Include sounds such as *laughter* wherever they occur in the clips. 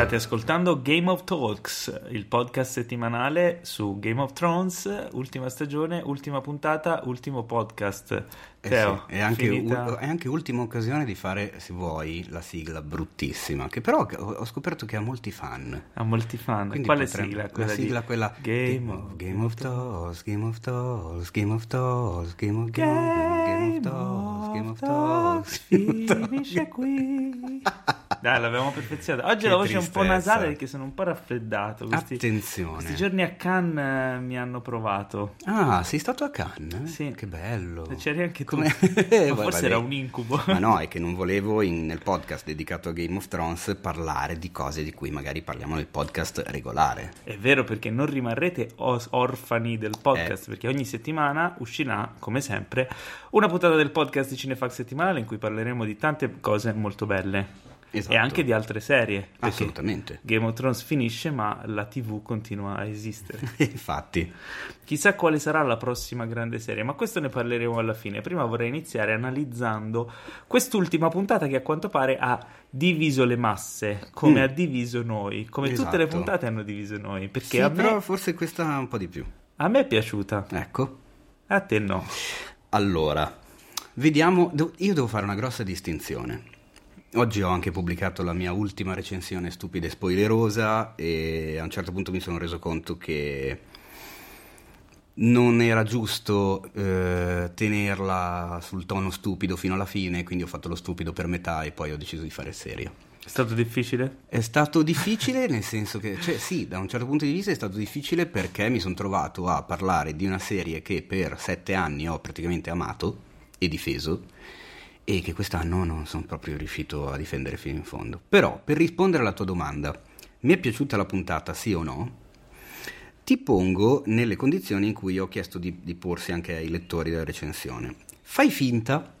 State ascoltando Game of Talks, il podcast settimanale su Game of Thrones, ultima stagione, ultima puntata, ultimo podcast. Eh Teo, sì, è, anche, u- è anche ultima occasione di fare, se vuoi, la sigla bruttissima, che però ho scoperto che ha molti fan. ha molti fan. Quindi Quale potremmo- sigla? La Quella di sigla quella Game of, Game of Thrones, Game of Thrones, Game of Thrones, Game of Game Game of Thrones, Game of Thrones. finisce *laughs* qui. Dai, l'abbiamo perfezionata. Oggi Che la voce è un po' tristezza. nasale perché sono un po' raffreddato. Questi, Attenzione. questi giorni a Cannes eh, mi hanno provato. Ah, sei stato a Cannes? Sì. Che bello. C'eri anche tu. Come- *laughs* Ma Vai, forse era un incubo. Ma no, è *laughs* che non volevo in- nel podcast dedicato a Game of Thrones parlare di cose di cui magari parliamo nel podcast regolare. È vero perché non rimarrete os- orfani del podcast, Eh. perché ogni settimana uscirà, come sempre, una puntata del podcast di Cinefax settimanale in cui parleremo di tante cose molto belle Esatto. e anche di altre serie. Assolutamente. Game of Thrones finisce, ma la TV continua a esistere. *laughs* Infatti, Chissà quale sarà la prossima grande serie, ma questo ne parleremo alla fine. Prima vorrei iniziare analizzando quest'ultima puntata che a quanto pare ha diviso le masse, come Mm. ha diviso noi, come tutte le Esatto. puntate hanno diviso noi, perché sì, a, me, però forse questa un po' di più. a me è piaciuta, Ecco. a te no. Allora, vediamo. io devo fare una grossa distinzione. Oggi ho anche pubblicato la mia ultima recensione stupida e spoilerosa e a un certo punto mi sono reso conto che non era giusto eh, tenerla sul tono stupido fino alla fine, quindi ho fatto lo stupido per metà e poi ho deciso di fare serio. È stato difficile? È stato difficile nel senso che, cioè sì, da un certo punto di vista è stato difficile perché mi sono trovato a parlare di una serie che per sette anni ho praticamente amato e difeso e che quest'anno non sono proprio riuscito a difendere fino in fondo. Però, per rispondere alla tua domanda, mi è piaciuta la puntata sì o no? Ti pongo nelle condizioni in cui ho chiesto di, di porsi anche ai lettori della recensione. Fai finta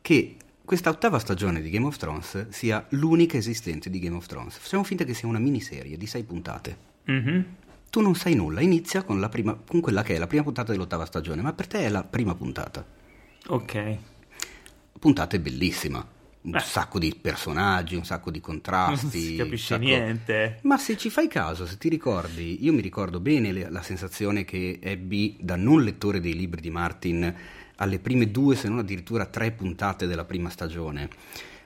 che questa ottava stagione di Game of Thrones sia l'unica esistente di Game of Thrones. Facciamo finta che sia una miniserie di sei puntate. Mhm. Tu non sai nulla, inizia con, la prima, con quella che è la prima puntata dell'ottava stagione, ma per te è la prima puntata. Ok. Puntata è bellissima, un Eh. sacco di personaggi, un sacco di contrasti. Non si capisce sacco- niente. Ma se ci fai caso, se ti ricordi, io mi ricordo bene le- la sensazione che ebbi da non lettore dei libri di Martin alle prime due, se non addirittura tre puntate della prima stagione.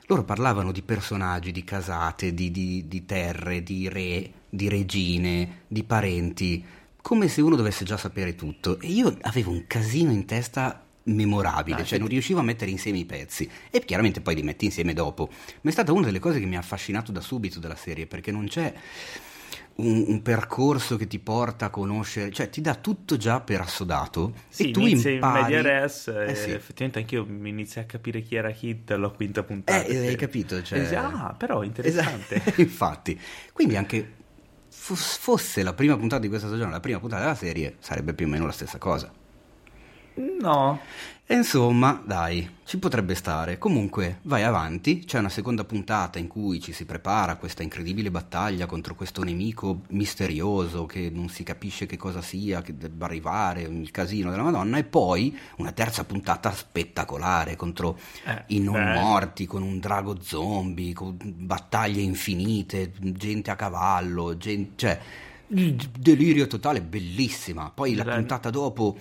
Loro parlavano di personaggi, di casate, di, di- di terre, di re, di regine, di parenti, come se uno dovesse già sapere tutto. E io avevo un casino in testa memorabile, Ah, cioè non riuscivo a mettere insieme i pezzi e chiaramente poi li metti insieme dopo. Ma è stata una delle cose che mi ha affascinato da subito della serie perché non c'è un, un percorso che ti porta a conoscere, cioè ti dà tutto già per assodato Sì, e tu impari. in media res Eh sì. effettivamente anch'io mi iniziai a capire chi era Hit alla quinta puntata. Eh, hai Che- capito? Cioè... E dici, ah, però interessante. Esatto, *laughs* infatti. Quindi anche fos- fosse la prima puntata di questa stagione, la prima puntata della serie, sarebbe più o meno la stessa cosa. No, E insomma, dai, ci potrebbe stare. Comunque, vai avanti, c'è una seconda puntata in cui ci si prepara a questa incredibile battaglia contro questo nemico misterioso che non si capisce che cosa sia, che debba arrivare, il casino della Madonna, e poi una terza puntata spettacolare contro Eh, i non beh. morti, con un drago zombie, con battaglie infinite, gente a cavallo, gen- cioè... il Delirio totale, bellissima. Poi la Dai. puntata dopo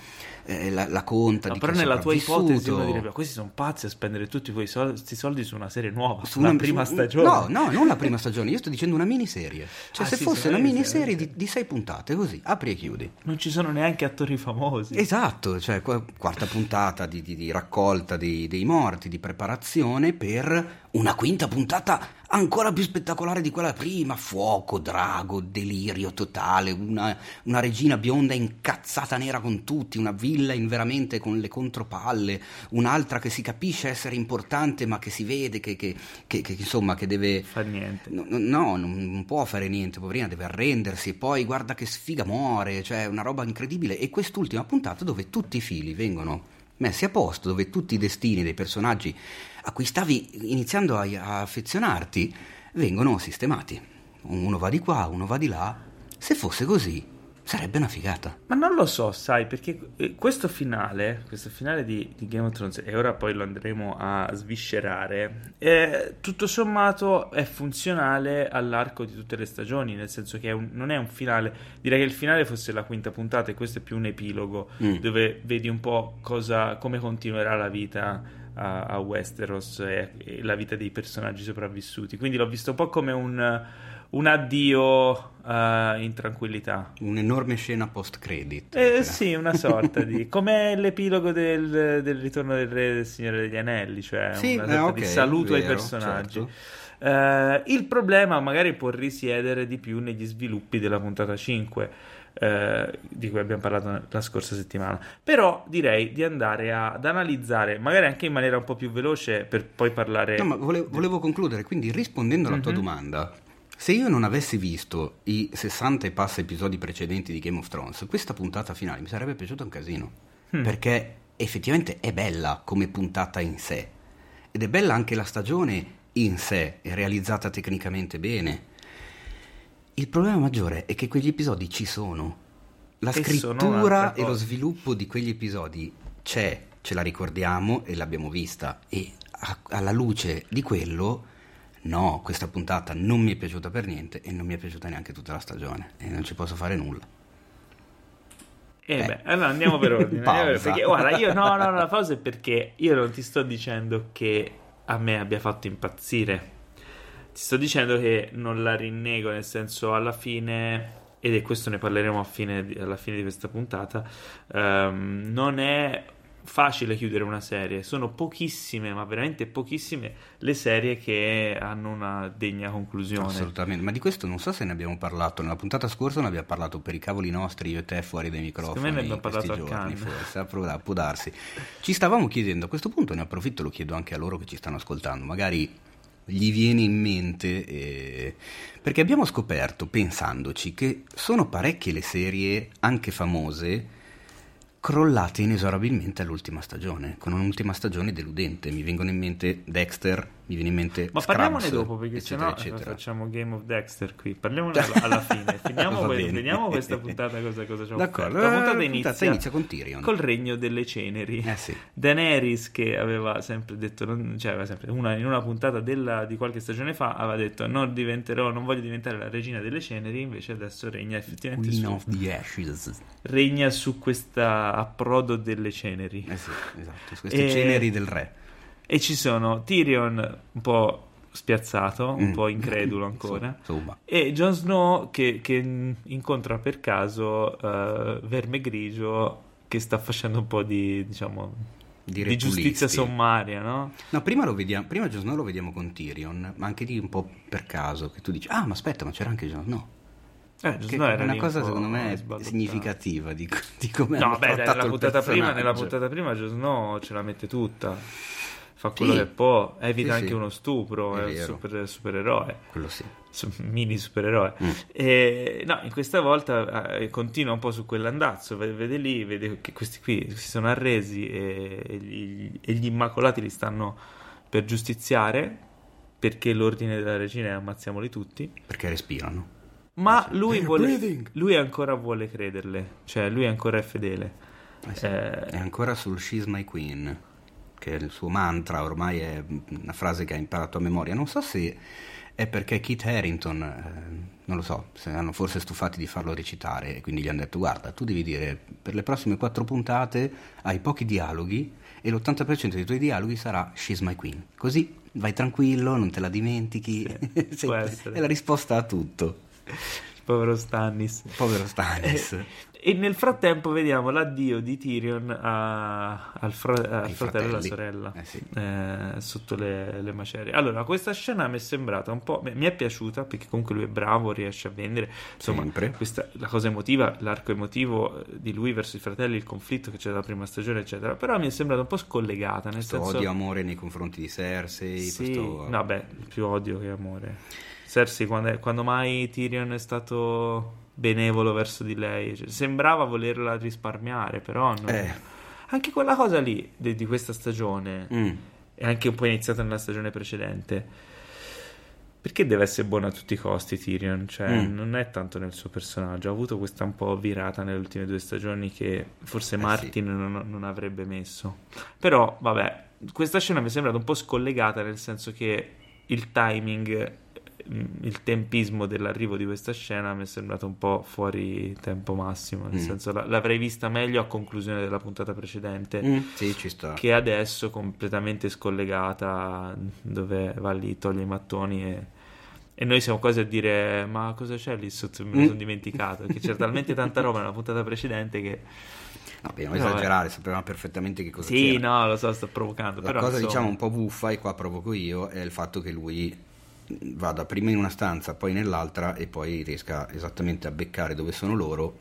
eh, la, la conta No, di però nella tua ipotesi uno direbbe questi sono pazzi a spendere tutti questi soldi su una serie nuova, Su una prima su- stagione. No, no, non la prima stagione, io sto dicendo una miniserie. Cioè, Ah, se sì, fosse una miniserie di, di sei puntate, così, apri e chiudi. Non ci sono neanche attori famosi. Esatto, cioè qua- quarta puntata di, di- di raccolta dei, dei morti, di preparazione per una quinta puntata ancora più spettacolare di quella prima. Fuoco, drago, delirio totale, una, una regina bionda incazzata nera con tutti, una villa in veramente con le contropalle, un'altra che si capisce essere importante ma che si vede che, che- che- che, insomma che deve... Fa niente. No, no, no, non, non può fare niente, poverina, deve arrendersi e poi guarda che sfiga muore, cioè una roba incredibile. E quest'ultima puntata dove tutti i fili vengono messi a posto, dove tutti i destini dei personaggi a cui stavi iniziando a, a affezionarti vengono sistemati. Uno va di qua, uno va di là. Se fosse così, Sarebbe una figata. Ma non lo so, sai, perché eh, questo finale, questo finale di, di Game of Thrones, e ora poi lo andremo a sviscerare, è, tutto sommato è funzionale all'arco di tutte le stagioni, nel senso che è un, non è un finale, direi che il finale fosse la quinta puntata e questo è più un epilogo, mm. dove vedi un po' cosa, come continuerà la vita a, a Westeros e, e la vita dei personaggi sopravvissuti. Quindi l'ho visto un po' come un un addio uh, in tranquillità. Un'enorme scena post-credit. Eh, sì, una sorta di... *laughs* come l'epilogo del, del, Ritorno del Re del Signore degli Anelli, cioè sì, una sorta eh, okay, di saluto vero, ai personaggi. Certo. Uh, il problema magari può risiedere di più negli sviluppi della puntata 5. Uh, eh, di cui abbiamo parlato la scorsa settimana. Però direi di andare a, ad analizzare, magari anche in maniera un po' più veloce, per poi parlare. No, ma volevo, volevo concludere. Quindi, rispondendo alla mm-hmm. tua mhm. domanda, se io non avessi visto i 60 e passa episodi precedenti di Game of Thrones, questa puntata finale mi sarebbe piaciuta un casino. Mm. Perché effettivamente è bella come puntata in sé. Ed è bella anche la stagione in sé, è realizzata tecnicamente bene. Il problema maggiore è che quegli episodi ci sono. La e scrittura e lo sviluppo di quegli episodi c'è, ce la ricordiamo e l'abbiamo vista. E a, alla luce di quello no, questa puntata non mi è piaciuta per niente e non mi è piaciuta neanche tutta la stagione e non ci posso fare nulla. Eh, eh. beh, allora andiamo per ordine. andiamo perché, guarda, io no, no, no, la pausa è perché io non ti sto dicendo che a me abbia fatto impazzire. Ti sto dicendo che non la rinnego, nel senso alla fine, ed è questo ne parleremo fine, alla fine di questa puntata, um, non è facile chiudere una serie, sono pochissime, ma veramente pochissime le serie che hanno una degna conclusione. Assolutamente, ma di questo non so se ne abbiamo parlato, nella puntata scorsa ne abbiamo parlato per i cavoli nostri, io e te fuori dai microfoni. Secondo me ne abbiamo parlato giorni, a Cannes. forse, può darsi. Ci stavamo chiedendo, a questo punto ne approfitto, lo chiedo anche a loro che ci stanno ascoltando, magari gli viene in mente eh, perché abbiamo scoperto pensandoci che sono parecchie le serie anche famose crollate inesorabilmente all'ultima stagione, con un'ultima stagione deludente. Mi vengono in mente Dexter, mi viene in mente Ma Scrubs, parliamone dopo perché sennò facciamo Game of Dexter qui. Parliamone *laughs* alla, alla fine. Finiamo, finiamo questa *laughs* puntata cosa, cosa ci D'accordo. La puntata inizia, puntata inizia con Tyrion. Col regno delle ceneri. Eh sì. Daenerys che aveva sempre detto cioè aveva sempre una, in una puntata della, di qualche stagione fa aveva detto non diventerò, non voglio diventare la regina delle ceneri, invece adesso regna effettivamente Queen su, of the Ashes. Regna su questo approdo delle ceneri. Eh sì, esatto, su queste e... ceneri del re. E ci sono Tyrion un po' spiazzato, un mm. po' incredulo ancora, Insomma. e Jon Snow che, che, incontra per caso uh, Verme Grigio che sta facendo un po' di, diciamo, di, di giustizia sommaria, no? No, prima lo vediamo, prima Jon Snow lo vediamo con Tyrion, ma anche lì un po' per caso, che tu dici, ah ma aspetta, ma c'era anche Jon Snow. Eh, Snow era una cosa secondo me significativa di, di come no, beh, nella puntata, prima, nella puntata prima Jon Snow ce la mette tutta fa quello sì. che può, evita sì, anche sì. uno stupro, è, è un super, supereroe. Quello sì. Mini supereroe. Mm. E, no, in questa volta eh, continua un po' su quell'andazzo, vede, vede, lì, vede che questi qui si sono arresi e, e, gli, e gli Immacolati li stanno per giustiziare perché l'ordine della regina è ammazziamoli tutti. Perché respirano. Ma lui, vuole, lui ancora vuole crederle, cioè lui ancora è fedele. Eh sì, eh, è ancora sul She's My Queen che è il suo mantra, ormai è una frase che ha imparato a memoria. Non so se è perché Kit Harrington, eh, non lo so, se hanno forse stufati di farlo recitare e quindi gli hanno detto guarda, tu devi dire per le prossime quattro puntate hai pochi dialoghi e l'80% dei tuoi dialoghi sarà She's my queen. Così vai tranquillo, non te la dimentichi. Sì, *laughs* è la risposta a tutto. Povero Stannis. Povero Stannis. Eh, e nel frattempo vediamo l'addio di Tyrion a, al, fra, al fratello e alla sorella eh sì. eh, sotto le, le, macerie. Allora, questa scena mi è sembrata un po'. Mi è piaciuta perché comunque lui è bravo, riesce a vendere. Insomma, questa, la cosa emotiva, l'arco emotivo di lui verso i fratelli, il conflitto che c'è dalla prima stagione, eccetera. Però mi è sembrata un po' scollegata. Nel questo senso... odio amore nei confronti di Cersei. Sì, questo... no, beh, più odio che amore. Cersei, quando, è, quando mai Tyrion è stato benevolo verso di lei. Cioè, sembrava volerla risparmiare, però no. eh. anche quella cosa lì di, di questa stagione mm. è anche un po' iniziata nella stagione precedente. perché deve essere buono a tutti i costi Tyrion? Cioè, Mm. non è tanto nel suo personaggio. Ha avuto questa un po' virata nelle ultime due stagioni che forse Eh, Martin non, non avrebbe messo. Però, vabbè, questa scena mi è sembrata un po' scollegata, nel senso che il timing, il tempismo dell'arrivo di questa scena mi è sembrato un po' fuori tempo massimo. Nel Mm. senso, la- l'avrei vista meglio a conclusione della puntata precedente Mm, sì, che adesso completamente scollegata dove va lì, toglie i mattoni e, e noi siamo quasi a dire ma cosa c'è lì sotto? Me lo Mm. sono dimenticato perché c'è talmente tanta roba nella puntata precedente che No, dobbiamo Però, esagerare, sapevamo perfettamente che cosa sì c'era. no lo so sto provocando La però cosa insomma, diciamo un po' buffa e qua provoco io è il fatto che lui vada prima in una stanza, poi nell'altra e poi riesca esattamente a beccare dove sono loro,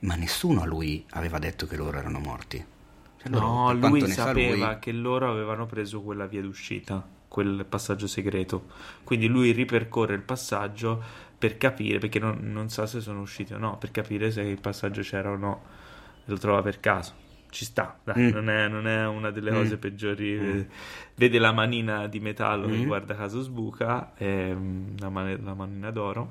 ma nessuno a lui aveva detto che loro erano morti. Cioè, loro, no per lui sa sapeva lui- che loro avevano preso quella via d'uscita quel passaggio segreto. Quindi lui ripercorre il passaggio per capire perché non, non sa se sono usciti o no per capire se il passaggio c'era o no. Lo trova per caso ci sta, dai, Mm. non, è, non è una delle Mm. cose peggiori. Mm. Vede la manina di metallo che Mm. guarda caso sbuca, ehm, la, man- la manina d'oro.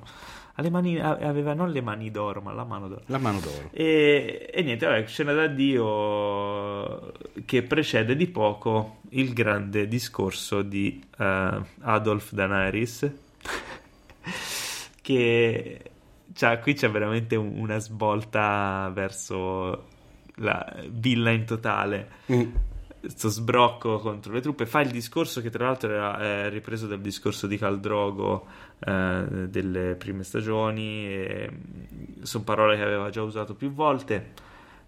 Mani- aveva non le mani d'oro, ma la mano d'oro. La mano d'oro. E, e niente, vabbè, scena d'addio che precede di poco il grande discorso di eh, Adolf Daenerys *laughs* che cioè, qui c'è veramente un- una svolta verso la villa in totale Mm. sto sbrocco contro le truppe fa il discorso che tra l'altro era eh, ripreso dal discorso di Caldrogo eh, delle prime stagioni sono parole che aveva già usato più volte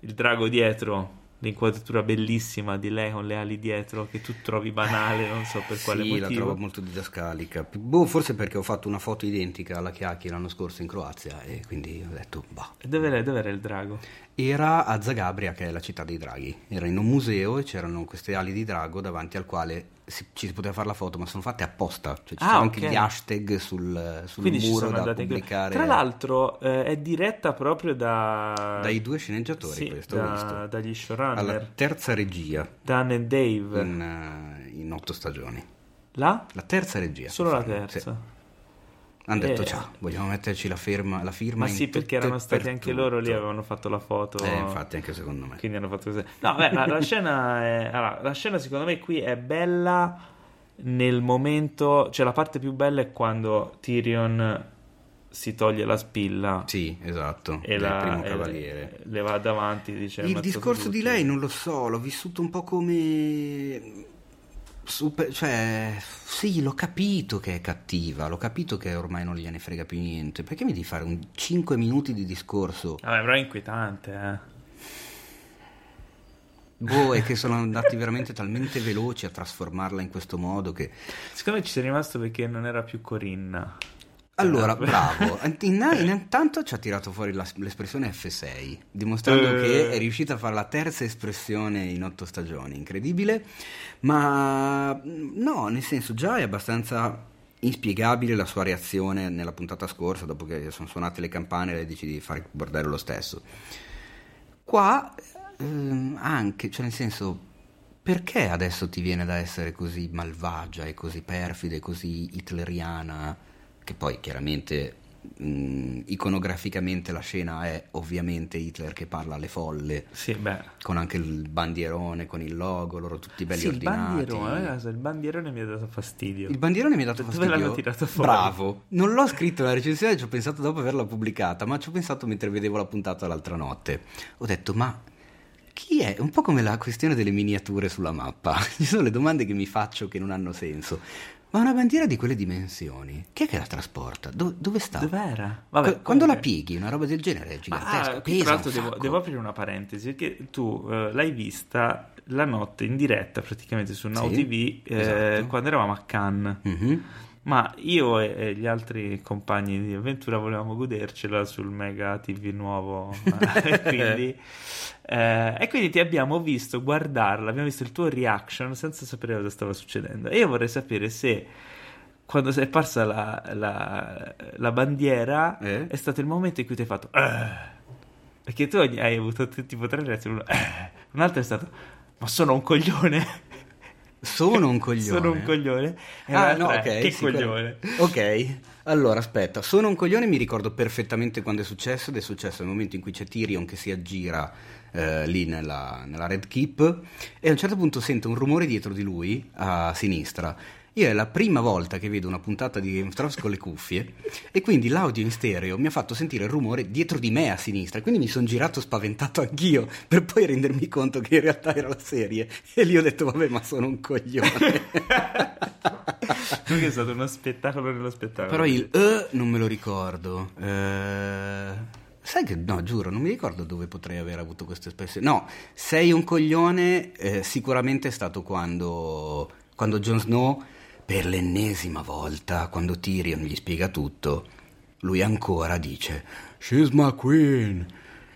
il drago dietro l'inquadratura bellissima di lei con le ali dietro che tu trovi banale non so per *laughs* quale sì, la motivo trovo molto didascalica. Boh, forse perché ho fatto una foto identica alla Chiacchi l'anno scorso in Croazia e quindi ho detto, bah. Dov'era il drago? Era a Zagabria, che è la città dei draghi. Era in un museo e c'erano queste ali di drago davanti al quale si- ci si poteva fare la foto, ma sono fatte apposta. Cioè, ci Ah, sono ok. anche gli hashtag sul, sul quindi muro da pubblicare tra l'altro eh, è diretta proprio da dai due sceneggiatori. Sì, questo ho da- visto. dagli showrunner Alla terza regia Dan e Dave in, eh, in otto stagioni. là? La terza regia. solo la Sì. Hanno detto, Eh. ciao, vogliamo metterci la, ferma, la firma ma sì tutto perché erano stati per anche loro lì tutto. avevano fatto la foto Eh, infatti, anche secondo me. quindi hanno fatto così no beh la, la scena è allora, la scena secondo me qui è bella nel momento cioè la parte più bella è quando Tyrion si toglie la spilla Sì, esatto, e la primo cavaliere. le va davanti dice Il "Ammazzato discorso di tutti". lei non lo so, l'ho vissuto un po' come... Super, cioè, sì, l'ho capito che è cattiva, l'ho capito che ormai non gliene frega più niente. Perché mi devi fare un 5 minuti di discorso? Vabbè, però è inquietante eh Boh, è che sono *laughs* andati veramente talmente veloci a trasformarla in questo modo che... secondo me ci sei rimasto perché non era più Corinna Allora, Eh, bravo. *laughs* In- intanto ci ha tirato fuori la- l'espressione F6, dimostrando Eh. che è riuscita a fare la terza espressione in otto stagioni. Incredibile. Ma no, nel senso, già è abbastanza inspiegabile la sua reazione nella puntata scorsa, dopo che sono suonate le campane e lei decide di fare il bordello lo stesso. Qua ehm, anche, cioè nel senso, perché adesso ti viene da essere così malvagia e così perfida e così hitleriana? Che poi chiaramente mh, iconograficamente la scena è ovviamente Hitler che parla alle folle, sì beh con anche il bandierone, con il logo, loro tutti belli sì, il ordinati. bandierone, eh, il bandierone mi ha dato fastidio. Il bandierone mi ha dato Dove fastidio. l'hanno tirato fuori? Bravo. Non l'ho scritto nella recensione, ci ho pensato dopo averla pubblicata, ma ci ho pensato mentre vedevo la puntata l'altra notte. Ho detto, ma chi è? Un po' come la questione delle miniature sulla mappa. *laughs* Ci sono le domande che mi faccio che non hanno senso. Ma una bandiera di quelle dimensioni, chi è che la trasporta? Do- dove sta? Dov'era? Vabbè, Quando la pieghi, una roba del genere è gigantesca. Ah, pesa tra l'altro devo, devo aprire una parentesi perché tu eh, l'hai vista la notte in diretta praticamente su Now Sì, TV eh, esatto. quando eravamo a Cannes. Mhm. Ma io e, gli altri compagni di avventura volevamo godercela sul mega TV nuovo. e, *laughs* quindi, eh, e quindi ti abbiamo visto guardarla, abbiamo visto il tuo reaction senza sapere cosa stava succedendo. E io vorrei sapere se quando è parsa la, la- la bandiera Eh? è stato il momento in cui ti hai fatto. "Eh". Perché tu hai avuto tipo tre reazioni. Uno, "Eh". un altro è stato. Ma sono un coglione. Sono un coglione. Sono un coglione. E Ah, la no, ok. Che sì, coglione. quello- Ok. Allora, aspetta, sono un coglione, mi ricordo perfettamente quando è successo, ed è successo nel momento in cui c'è Tyrion che si aggira eh, lì nella, nella Red Keep e a un certo punto sento un rumore dietro di lui, a sinistra. Io è la prima volta che vedo una puntata di Game of Thrones con le cuffie e quindi l'audio in stereo mi ha fatto sentire il rumore dietro di me a sinistra e quindi mi sono girato spaventato anch'io per poi rendermi conto che in realtà era la serie e lì ho detto vabbè ma sono un coglione. *laughs* Lui è stato uno spettacolo nello spettacolo. Però il eh non me lo ricordo. Eh, sai che no, giuro, non mi ricordo dove potrei aver avuto questa espressione. No, sei un coglione, eh, sicuramente è stato quando, quando Jon Snow, per l'ennesima volta, quando Tyrion gli spiega tutto, lui ancora dice She's my queen.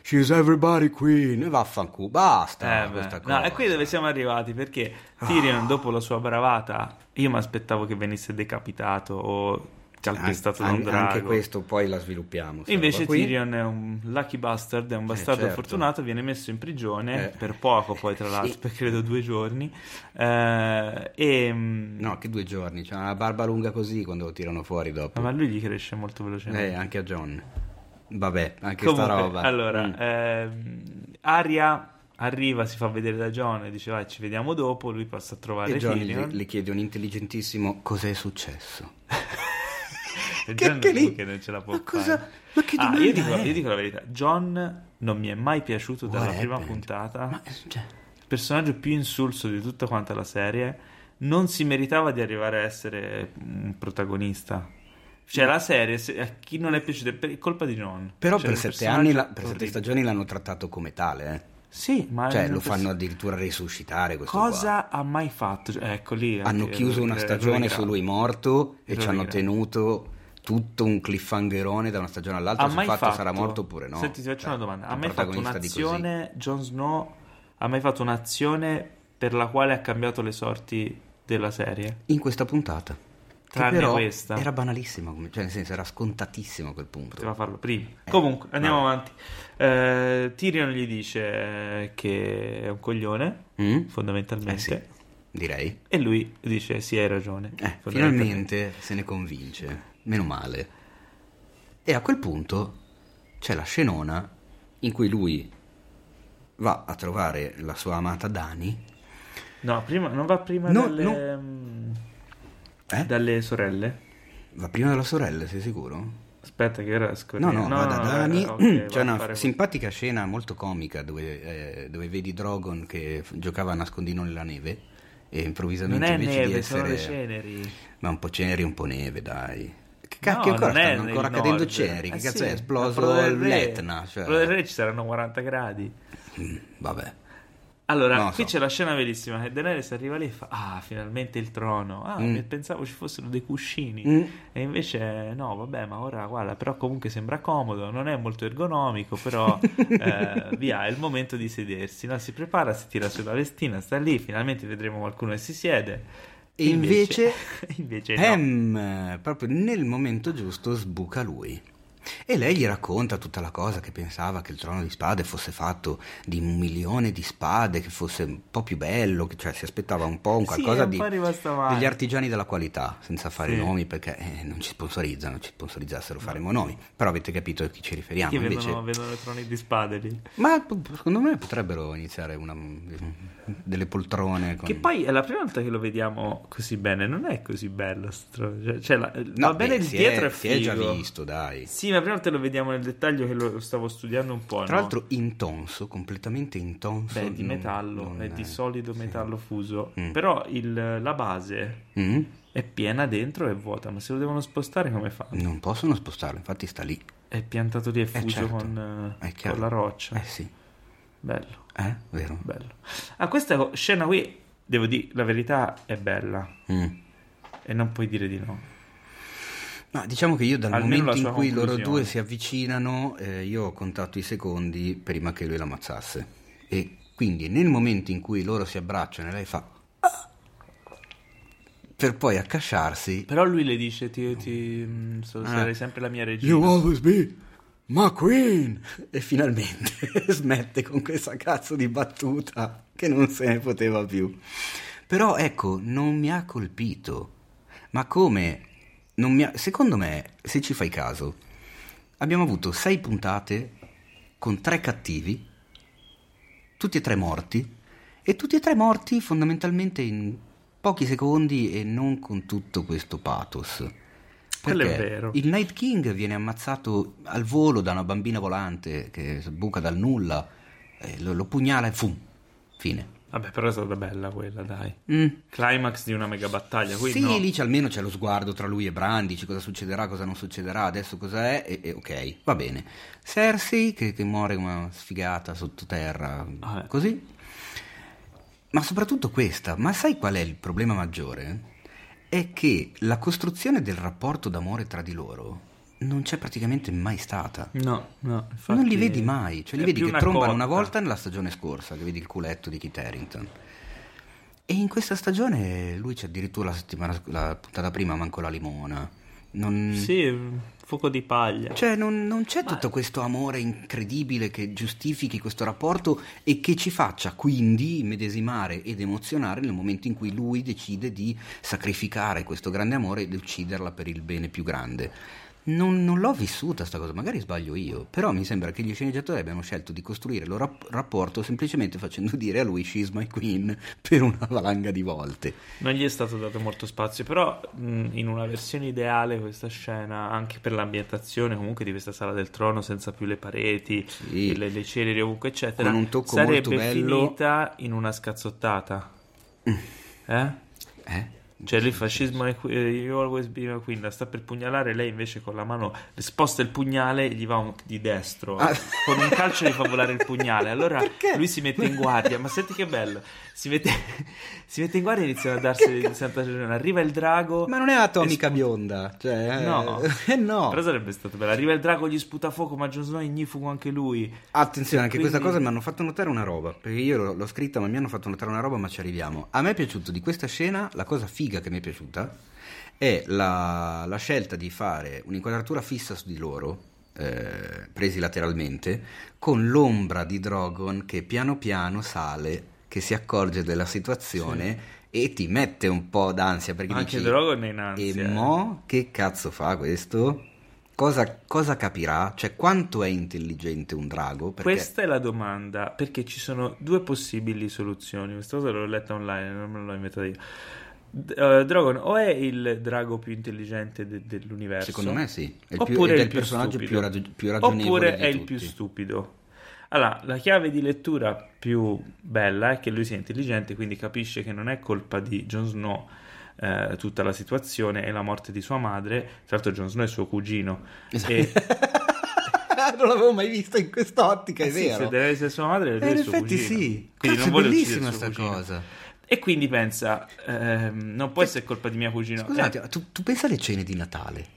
She's everybody queen. E vaffanculo, basta Eh, beh. questa cosa. No, è qui dove siamo arrivati perché Tyrion, dopo la sua bravata, io mi aspettavo che venisse decapitato o calpestato da un Anche- drago. Anche questo poi la sviluppiamo. Invece. Tyrion è un lucky bastard, è un bastardo certo. fortunato, viene messo in prigione Eh. per poco poi tra l'altro, Sì. *laughs* per credo due giorni. Eh, e, mm, No, che due giorni, c'ha una barba lunga così quando lo tirano fuori dopo. ma lui gli cresce molto velocemente. Eh, anche a John. Vabbè, anche Comunque, sta roba. allora, Mm. ehm, Aria arriva, si fa vedere da John e dice vai ci vediamo dopo, lui passa a trovare E John Tyrion. le, le chiede un intelligentissimo cos'è successo. *laughs* Che John anche lì- che non ce la può ma cosa- fare. ma che Ah, io dico, io dico la verità, John non mi è mai piaciuto dalla What prima happened? puntata. Ma, cioè, il personaggio più insulso di tutta quanta la serie, non si meritava di arrivare a essere un protagonista. Cioè, la serie, se- a chi non è piaciuta, è per colpa di John. però Cioè, per sette anni, la- per sette stagioni l'hanno trattato come tale, eh. Sì, ma Cioè, lo fanno addirittura resuscitare questo Cosa ha mai fatto? Cioè, ecco lì. qua. Hanno anche chiuso una stagione su lui morto e ci hanno tenuto tutto un cliffhangerone da una stagione all'altra Ha sul fatto, fatto sarà morto oppure no. Senti, ti faccio Cioè, una domanda. Ha mai fatto un'azione, Jon Snow, ha mai fatto un'azione per la quale ha cambiato le sorti della serie? In questa puntata. Tranne però questa. Era banalissimo, come- cioè nel senso era scontatissimo a quel punto. Poteva farlo prima. Comunque, andiamo vabbè. avanti. Eh, Tyrion gli dice eh, che è un coglione, Mm? fondamentalmente. Eh sì, direi. E lui dice: Sì, hai ragione. Eh, finalmente se ne convince, meno male. E a quel punto c'è la scenona in cui lui va a trovare la sua amata Dani. No, prima, non va prima No, dalle, mm, Eh? dalle sorelle? Va prima della sorella, sei sicuro? Aspetta, che ora No, scorriamo. no, va da Dani. eh, ok, C'è una simpatica scena molto comica dove, eh, dove vedi Drogon che giocava a nascondino nella neve e Non improvvisamente è invece neve, di sono le essere... ceneri. Ma un po' ceneri, un po' neve, dai. Cacchio No, ancora non è stanno ancora cadendo nord. ceneri? Che Eh cazzo sì, è? esploso l'Etna? Cioè... Pro del Re ci saranno 40 gradi. Mm, vabbè. Allora, lo qui so. c'è la scena bellissima che Daenerys arriva lì e fa Ah, finalmente il trono. Ah, Mm. pensavo ci fossero dei cuscini. Mm. E invece no, vabbè, ma ora guarda, però comunque sembra comodo, non è molto ergonomico, però *laughs* eh, via, è il momento di sedersi. No? Si prepara, si tira sulla vestina, sta lì, finalmente vedremo qualcuno che si siede. E invece, invece *laughs* no. Em, proprio nel momento giusto sbuca lui. E lei gli racconta tutta la cosa che pensava che il trono di spade fosse fatto di un milione di spade, che fosse un po' più bello, che- cioè si aspettava un po' un Sì, qualcosa è un di, degli artigiani della qualità, senza fare Sì. nomi perché eh, non ci sponsorizzano, ci sponsorizzassero faremo nomi, però avete capito a chi ci riferiamo. Che invece... vendono, vendono i troni di spade lì. Ma secondo me potrebbero iniziare una, delle poltrone. Con... Che poi è la prima volta che lo vediamo così bene, non è così bello. Cioè, cioè, la- No, va bene il dietro, è, si è già figo. visto, dai. Sì, ma la prima volta lo vediamo nel dettaglio che lo, stavo studiando un po'. Tra no? l'altro intonso, completamente intonso. Beh, è di non- metallo, non è di è- solido sì. metallo fuso. Mm. Però il- la base Mm? è piena dentro e vuota, ma se lo devono spostare come fa? Non possono spostarlo, infatti sta lì. È piantato lì e fuso certo, con, è eh, con la roccia. Eh sì, Bello, eh, vero. bello. Ah, questa scena qui, devo dire, la verità è bella. Mm. E non puoi dire di no. Ma diciamo che io dal Almeno momento in cui loro due si avvicinano, eh, io ho contato i secondi prima che lui l'ammazzasse. E quindi nel momento in cui loro si abbracciano e lei fa... "Ah", Per poi accasciarsi Però lui le dice: Ti, ti, mm, Ah. sarai sempre la mia regina. You always be my queen. E finalmente *laughs* smette con questa cazzo di battuta che non se ne poteva più. Però ecco, non mi ha colpito. Ma come? Ha... Secondo me, se ci fai caso, abbiamo avuto sei puntate con tre cattivi, tutti e tre morti, e tutti e tre morti fondamentalmente in pochi secondi e non con tutto questo pathos. Quello è Perché vero. il Night King viene ammazzato al volo da una bambina volante che buca dal nulla, e lo, lo pugnala e fum, fine. Vabbè, però è stata bella quella, dai. Mm. Climax di una mega battaglia. Qui Sì, no. lì c'è- almeno c'è lo sguardo tra lui e Brand, dici cosa succederà, cosa non succederà, adesso cosa è, e, e ok, va bene. Cersei che, che muore come una sfigata sottoterra, Ah, eh. così. Ma soprattutto questa, ma sai qual è il problema maggiore? È che la costruzione del rapporto d'amore tra di loro non c'è praticamente mai stata. No, no. infatti non li vedi mai, cioè li vedi che una trombano cotta. una volta nella stagione scorsa, che vedi il culetto di Kit Harington. E in questa stagione lui c'è addirittura la settimana la puntata prima manco la limona. Non, Sì, fuoco di paglia. cioè, non, non c'è tutto questo amore incredibile che giustifichi questo rapporto e che ci faccia quindi medesimare ed emozionare nel momento in cui lui decide di sacrificare questo grande amore ed ucciderla per il bene più grande. Non, non l'ho vissuta sta cosa, magari sbaglio io, però mi sembra che gli sceneggiatori abbiano scelto di costruire il loro rap- rapporto semplicemente facendo dire a lui she's my queen *laughs* per una valanga di volte. Non gli è stato dato molto spazio, però mh, in una versione ideale questa scena, anche per l'ambientazione comunque di questa sala del trono, senza più le pareti, Sì. le, le celeri ovunque, eccetera, Con un tocco sarebbe molto bello. finita in una scazzottata. Eh? Eh? Cioè lui fa she's my que- eh, you always be my queen, sta per pugnalare, lei invece con la mano sposta il pugnale e gli va un- di destro, Ah. con un calcio gli fa volare il pugnale, allora Perché? lui si mette in guardia, ma senti che bello, si mette, *laughs* si mette in guardia e iniziano a darsi di santa ragione, arriva il drago, Ma non è atomica spu- bionda, cioè... No. *laughs* eh, no. però sarebbe stato bello, arriva il drago, gli sputa fuoco, ma Jon Snow ignifugo anche lui, Attenzione, anche Quindi- questa cosa mi hanno fatto notare una roba, perché io l'ho, l'ho scritta ma mi hanno fatto notare una roba ma ci arriviamo. A me è piaciuto di questa scena, la cosa figa che mi è piaciuta è la, la scelta di fare un'inquadratura fissa su di loro, eh, presi lateralmente, con l'ombra di Drogon che piano piano sale, che si accorge della situazione e ti mette un po' d'ansia perché anche dici... Drogon è in ansia. E eh. mo che cazzo fa questo? Cosa, cosa capirà? Cioè, quanto è intelligente un drago? Perché Questa è la domanda, perché ci sono due possibili soluzioni. Questa cosa l'ho letta online, non me l'ho inventata io. Eh, Drogon o è il drago più intelligente de- dell'universo, secondo me sì. È il, più, è il il personaggio più, ragio- più ragionevole oppure è il tutti. più stupido. Allora, la chiave di lettura più bella è che lui sia intelligente, quindi capisce che non è colpa di Jon Snow eh, tutta la situazione e la morte di sua madre. Tra l'altro, Jon Snow è suo cugino. Esatto. E, *laughs* non l'avevo mai vista in quest'ottica, è Eh sì, vero. se deve essere sua madre, lui Eh, è in suo effetti cugino. sì. Cazzo, non è bellissima sta suo cugino. cosa. E quindi pensa, ehm, non può essere colpa di mia cugino. Scusate, Eh, tu, tu pensa alle cene di Natale?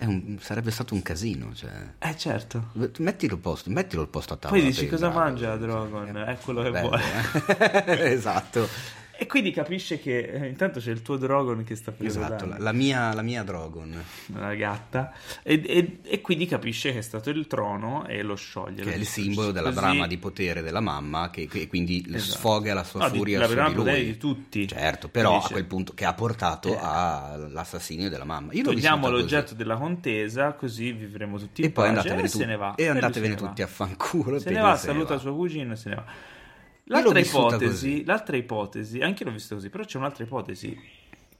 Un- sarebbe stato un casino, cioè... eh, certo. Mettilo posto, mettilo al posto a tavola. Poi dici il cosa mangia Drogon? È quello che Bello, vuole. eh? *laughs* esatto, E quindi capisce che eh, intanto c'è il tuo Drogon che sta preso esatto, la, la mia, la mia Drogon, una gatta e, e- e quindi capisce che è stato il trono e lo scioglie. che è il simbolo della Così- brama di potere della mamma, che, che quindi Esatto. sfoga la sua No, di- furia la su di lui. di tutti. Certo, però a quel punto che ha portato Eh. all'assassinio della mamma. Io Togliamo l'oggetto della contesa, così vivremo tutti in E poi pace. andatevene, e tu- se ne va. e andatevene tutti a fanculo. Se ne va, saluta va. suo cugino e se ne va. L'altra ipotesi, l'altra ipotesi, anche io l'ho vista così, però c'è un'altra ipotesi,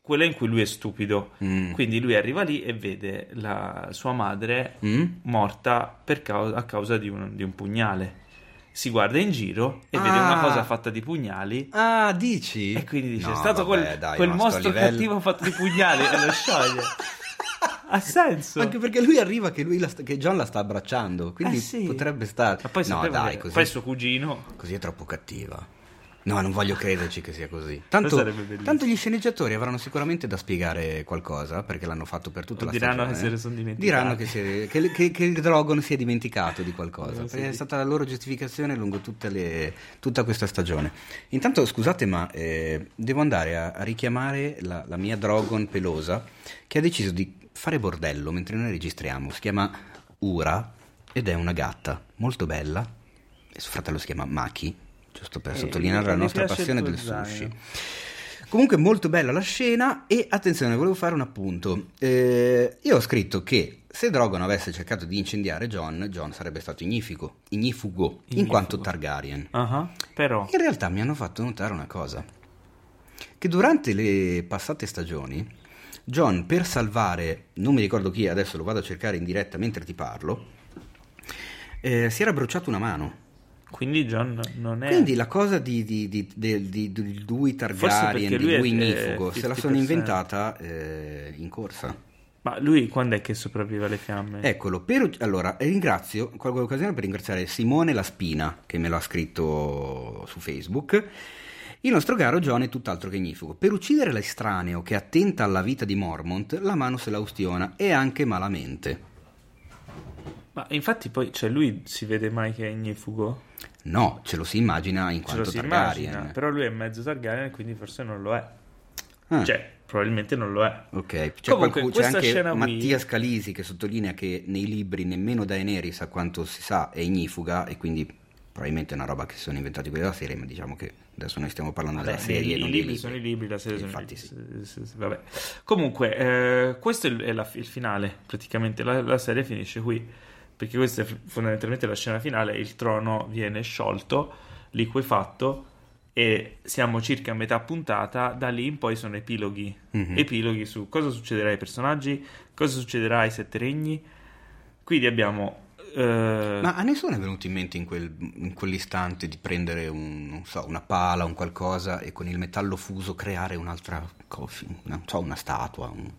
quella in cui lui è stupido. Mm. Quindi lui arriva lì e vede la sua madre Mm? morta per cau- a causa di un, di un pugnale. Si guarda in giro e vede Ah. una cosa fatta di pugnali. Ah, dici? E quindi dice: No, È stato vabbè, quel, dai, quel mostro livello- cattivo fatto di pugnali e lo scioglie. *laughs* Ha senso. Anche perché lui arriva che, lui la sta- che John la sta abbracciando, quindi Eh sì. potrebbe stare... Ma poi no, dai, che- così, poi suo cugino. così è troppo cattiva. No, non voglio crederci che sia così. Tanto, tanto gli sceneggiatori avranno sicuramente da spiegare qualcosa, perché l'hanno fatto per tutta O la diranno stagione. che se ne sono dimenticati. Diranno che, si- che- che- che il Drogon si è dimenticato di qualcosa, Eh, sì. perché è stata la loro giustificazione lungo tutte le- tutta questa stagione. Intanto, scusate, ma eh, devo andare a, a richiamare la, la mia Drogon pelosa, che ha deciso di fare bordello mentre noi registriamo. Si chiama Ura ed è una gatta molto bella. E suo fratello si chiama Maki, giusto per E sottolineare la nostra il passione del sushi. zaino. Comunque molto bella la scena e attenzione, volevo fare un appunto. Eh, io ho scritto che se Drogon avesse cercato di incendiare John, John sarebbe stato ignifico, ignifugo, in Ignifugo. quanto Targaryen. Ah, Però, In realtà mi hanno fatto notare una cosa, che durante le passate stagioni, John per salvare, non mi ricordo chi, adesso lo vado a cercare in diretta mentre ti parlo, eh, si era bruciato una mano. quindi John non è... Quindi la cosa di, di, di, di, di- lui Targaryen, di lui è ignifugo, se la sono 50%. inventata eh, in corsa. Ma lui quando è che sopravvive alle fiamme? Eccolo, per, allora ringrazio, colgo l'occasione per ringraziare Simone La Spina che me l'ha scritto su Facebook. Il nostro caro John è tutt'altro che ignifugo. Per uccidere l'estraneo che attenta alla vita di Mormont, la mano se la ustiona e anche malamente. Ma infatti poi, cioè lui si vede mai che è ignifugo? No, ce lo si immagina in quanto si Targaryen. immagina, però lui è mezzo Targaryen quindi forse non lo è. Ah, Cioè, probabilmente non lo è. ok. C'è, Comunque, qualcu- c'è anche scena qui- Mattia Scalisi che sottolinea che nei libri nemmeno Daenerys, a quanto si sa, è ignifuga e quindi probabilmente è una roba che si sono inventati quelli della serie, ma diciamo che adesso noi stiamo parlando Vabbè, della serie i, non libri sono i libri, la serie sono i Infatti libri. Sì, vabbè. Comunque, eh, questo è la- il finale, praticamente la, la serie finisce qui, perché questa è fondamentalmente la scena finale, il trono viene sciolto, liquefatto e siamo circa a metà puntata, da lì in poi sono epiloghi, Mhm. epiloghi su cosa succederà ai personaggi, cosa succederà ai sette regni, quindi abbiamo... eh, Ma a nessuno è venuto in mente in, quel- in quell'istante di prendere un, non so, una pala, un qualcosa e con il metallo fuso creare un'altra cosa, una, non so, una statua, un,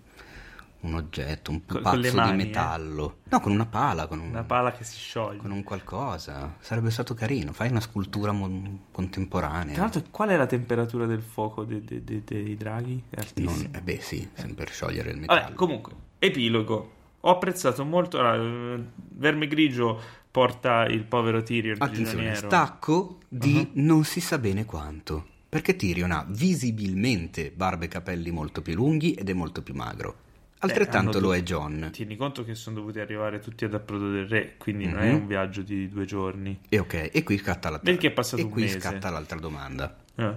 un oggetto, un Con- mani, di eh? metallo. No, con una pala, con un, una pala che si scioglie. con un qualcosa. Sarebbe stato carino. Fai una scultura mo- contemporanea. Tra l'altro, qual è la temperatura del fuoco de- de- de- dei draghi? Non- eh beh, sì, sempre per sciogliere il metallo. Vabbè, comunque, epilogo. Ho apprezzato molto. allora, eh, Verme grigio porta il povero Tyrion Attenzione, prigioniero. stacco di Uh-huh. non si sa bene quanto. Perché Tyrion ha visibilmente barbe e capelli molto più lunghi ed è molto più magro. Altrettanto hanno lo dov- è John. Tieni conto che sono dovuti arrivare tutti ad Approdo del Re, quindi non è Mhm. un viaggio di due giorni. E ok, e qui scatta la Perché è passato e un qui mese? scatta l'altra domanda. Eh.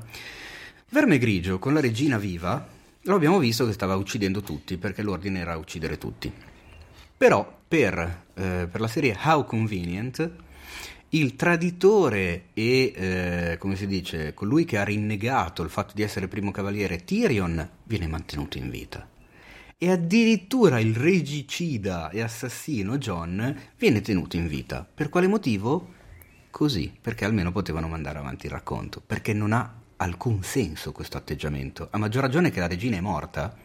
Verme grigio con la regina viva lo abbiamo visto che stava uccidendo tutti perché l'ordine era uccidere tutti. Però per, eh, per la serie How Convenient il traditore e eh, come si dice colui che ha rinnegato il fatto di essere primo cavaliere Tyrion viene mantenuto in vita. E addirittura il regicida e assassino John viene tenuto in vita. Per quale motivo? Così, perché almeno potevano mandare avanti il racconto, perché non ha alcun senso questo atteggiamento. A maggior ragione che la regina è morta.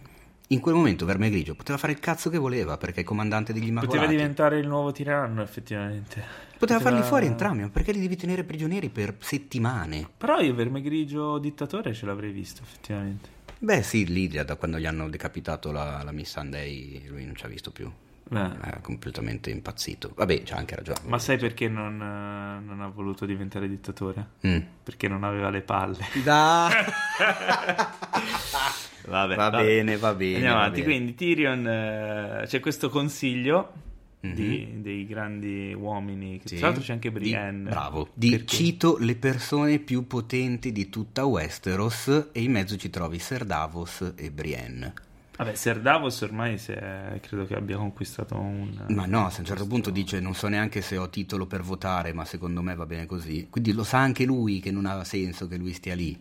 In quel momento Verme Grigio poteva fare il cazzo che voleva, perché è comandante degli Immacolati. Poteva diventare il nuovo tiranno, effettivamente. Poteva farli fuori entrambi, ma perché li devi tenere prigionieri per settimane? Però io Verme grigio dittatore ce l'avrei visto, effettivamente. Beh sì, Lidia, da quando gli hanno decapitato la, la Miss Sunday, lui non ci ha visto più. Beh, È completamente impazzito. Vabbè, c'ha anche ragione. ma sai perché non, eh, non ha voluto diventare dittatore? Mm. Perché non aveva le palle. Da. *laughs* *laughs* Vabbè, Va vabbè. bene, va bene, Andiamo va avanti. bene. Quindi Tyrion eh, c'è questo consiglio Mhm. di- dei grandi uomini. Che Sì. Tra l'altro c'è anche Di- Brienne. bravo. Di Perché? cito le persone più potenti di tutta Westeros e in mezzo ci trovi Ser Davos e Brienne. Vabbè, Ser Davos ormai è- credo che abbia conquistato un. Ma no, se a un certo punto dice non so neanche se ho titolo per votare, ma secondo me va bene così. Quindi lo sa anche lui che non ha senso che lui stia lì.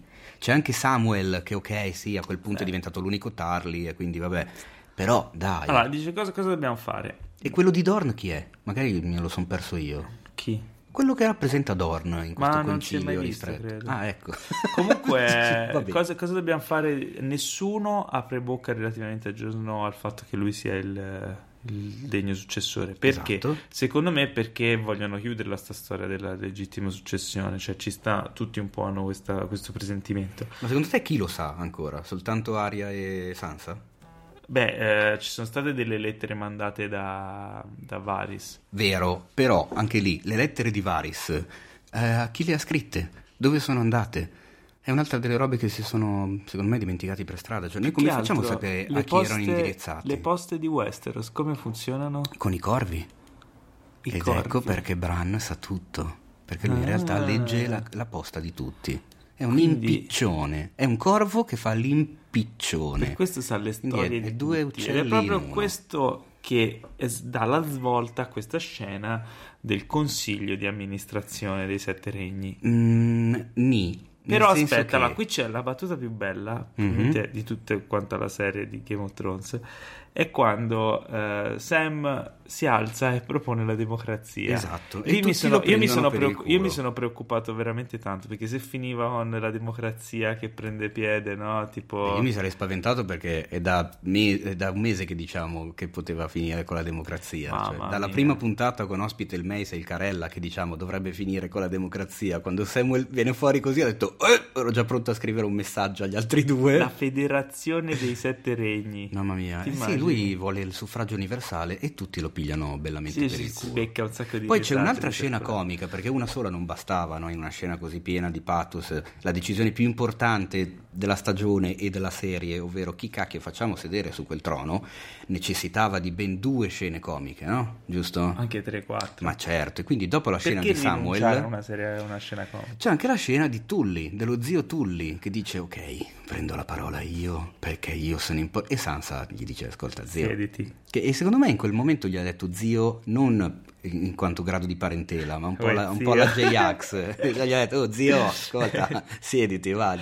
C'è anche Samuel che ok, sì, a quel punto è diventato l'unico Tarly e quindi vabbè. Però dai. Allora, dice cosa, cosa dobbiamo fare? E quello di Dorn chi è? Magari me lo son perso io. Chi? Quello che rappresenta Dorn in questo Ma concilio visto, ristretto. credo. Ah, ecco. *laughs* Comunque, *laughs* cosa, cosa dobbiamo fare? Nessuno apre bocca relativamente a Jon Snow al fatto che lui sia il, il degno successore. Perché? Esatto. Secondo me perché vogliono chiuderla sta storia della legittima successione, cioè ci sta, tutti un po' hanno questa- questo presentimento. Ma secondo te chi lo sa ancora? Soltanto Arya e Sansa? Beh, eh, ci sono state delle lettere mandate da, da Varys. Vero, però anche lì le lettere di Varys, eh, a chi le ha scritte? Dove sono andate? È un'altra delle robe che si sono, secondo me, dimenticati per strada. Cioè, noi come facciamo a sapere Le a chi poste- erano indirizzati? Le poste di Westeros come funzionano? Con i corvi. I Ed corvi. ecco perché Bran sa tutto. Perché lui in realtà Ah. legge la, la posta di tutti. È un Quindi- impiccione. È un corvo che fa l'impiccione. Per questo sa le storie è- di due tutti. Ed è proprio questo che dà la svolta a questa scena del consiglio di amministrazione dei Sette Regni. Mm, ni. Però aspetta, che- qui c'è la battuta più bella Mhm. probabilmente, di tutta quanta la serie di Game of Thrones. È quando eh, Sam si alza e propone la democrazia. Esatto, e mi sono- io, mi sono per il preoccu- io mi sono preoccupato veramente tanto perché se finiva con la democrazia che prende piede, no? Tipo. Io mi sarei spaventato perché è da, me- è da un mese che diciamo che poteva finire con la democrazia. Cioè, dalla mia. prima puntata con ospite il Mace e il Carella che diciamo dovrebbe finire con la democrazia. Quando Samuel viene fuori così ho detto "Eh", ero già pronto a scrivere un messaggio agli altri due. La federazione dei sette regni. Mamma mia, Ti Eh sì, immagini? Lui vuole il suffragio universale e tutti lo pigliano bellamente Sì, per sì, il si culo. becca un sacco di Poi c'è un'altra scena comica, perché una sola non bastava, no? in una scena così piena di pathos, la decisione più importante della stagione e della serie, ovvero chi cacchio facciamo sedere su quel trono, necessitava di ben due scene comiche, no? Giusto? Anche 3-4. Ma certo, e quindi dopo la scena Perché di rinunciare a Samuel... una, serie, una scena comica? C'è anche la scena di Tully, dello zio Tully, che dice ok, prendo la parola io, perché io sono importante. E Sansa gli dice ascolta zio, Siediti. che, e secondo me in quel momento gli ha detto zio non in quanto grado di parentela, ma un po' la, un po' la J-Ax. gli *laughs* ha detto, oh zio, ascolta, *laughs* siediti, va.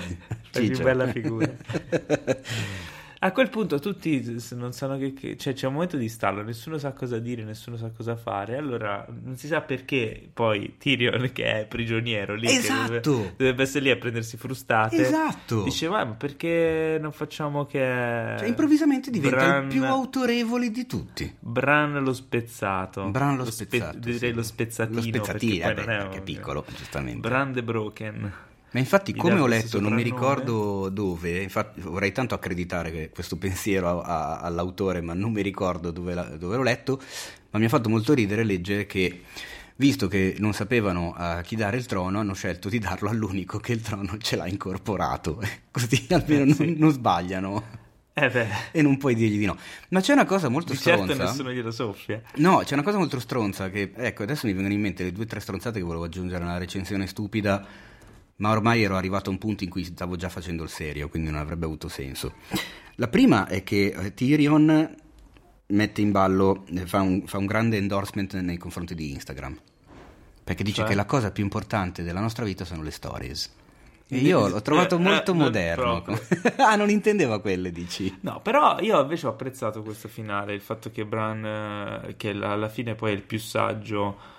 più ciccio." bella figura. *laughs* A quel punto tutti non sanno che, che- cioè c'è un momento di stallo, nessuno sa cosa dire, nessuno sa cosa fare. Allora non si sa perché poi Tyrion, *laughs* che è prigioniero lì, Esatto. dovrebbe, dovrebbe essere lì a prendersi frustate, Esatto. dice: Ma perché non facciamo che. Cioè, improvvisamente diventa Bran- il più autorevole di tutti. Bran lo spezzato. Bran lo spe- spezzato. direi sì. lo spezzatino. Lo spezzatino, perché, eh, poi beh, non è perché è piccolo, giustamente. Bran the Broken. Ma infatti, come ho letto, non mi ricordo dove, infatti vorrei tanto accreditare questo pensiero a- a- all'autore, ma non mi ricordo dove, la- dove l'ho letto, ma mi ha fatto molto ridere leggere che, visto che non sapevano a chi dare il trono, hanno scelto di darlo all'unico che il trono ce l'ha incorporato, *laughs* così almeno Eh, non, sì. non sbagliano Eh e non puoi dirgli di no. Ma c'è una cosa molto di certo stronza. nessuno glielo soffia. No, c'è una cosa molto stronza che, ecco, adesso mi vengono in mente le due o tre stronzate che volevo aggiungere alla recensione stupida, ma ormai ero arrivato a un punto in cui stavo già facendo il serio, quindi non avrebbe avuto senso. La prima è che eh, Tyrion mette in ballo, eh, fa un, fa un grande endorsement nei confronti di Instagram, perché dice Cioè? che la cosa più importante della nostra vita sono le stories. E io l'ho trovato Eh, molto eh, non moderno. *laughs* ah, non intendeva quelle, dici? No, però io invece ho apprezzato questo finale, il fatto che Bran, eh, che la- alla fine poi è il più saggio, eh,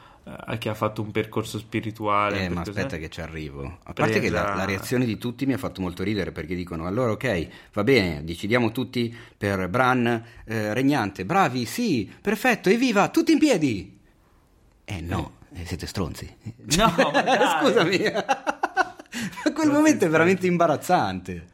che ha fatto un percorso spirituale. Eh, ma aspetta che ci arrivo. A parte che la, Presa- la reazione di tutti mi ha fatto molto ridere perché dicono allora ok, va bene, decidiamo tutti per Bran eh, regnante, bravi, sì, perfetto, evviva, tutti in piedi. Eh no, eh, siete stronzi. No. *laughs* Scusami. Ma *laughs* quel momento è veramente imbarazzante.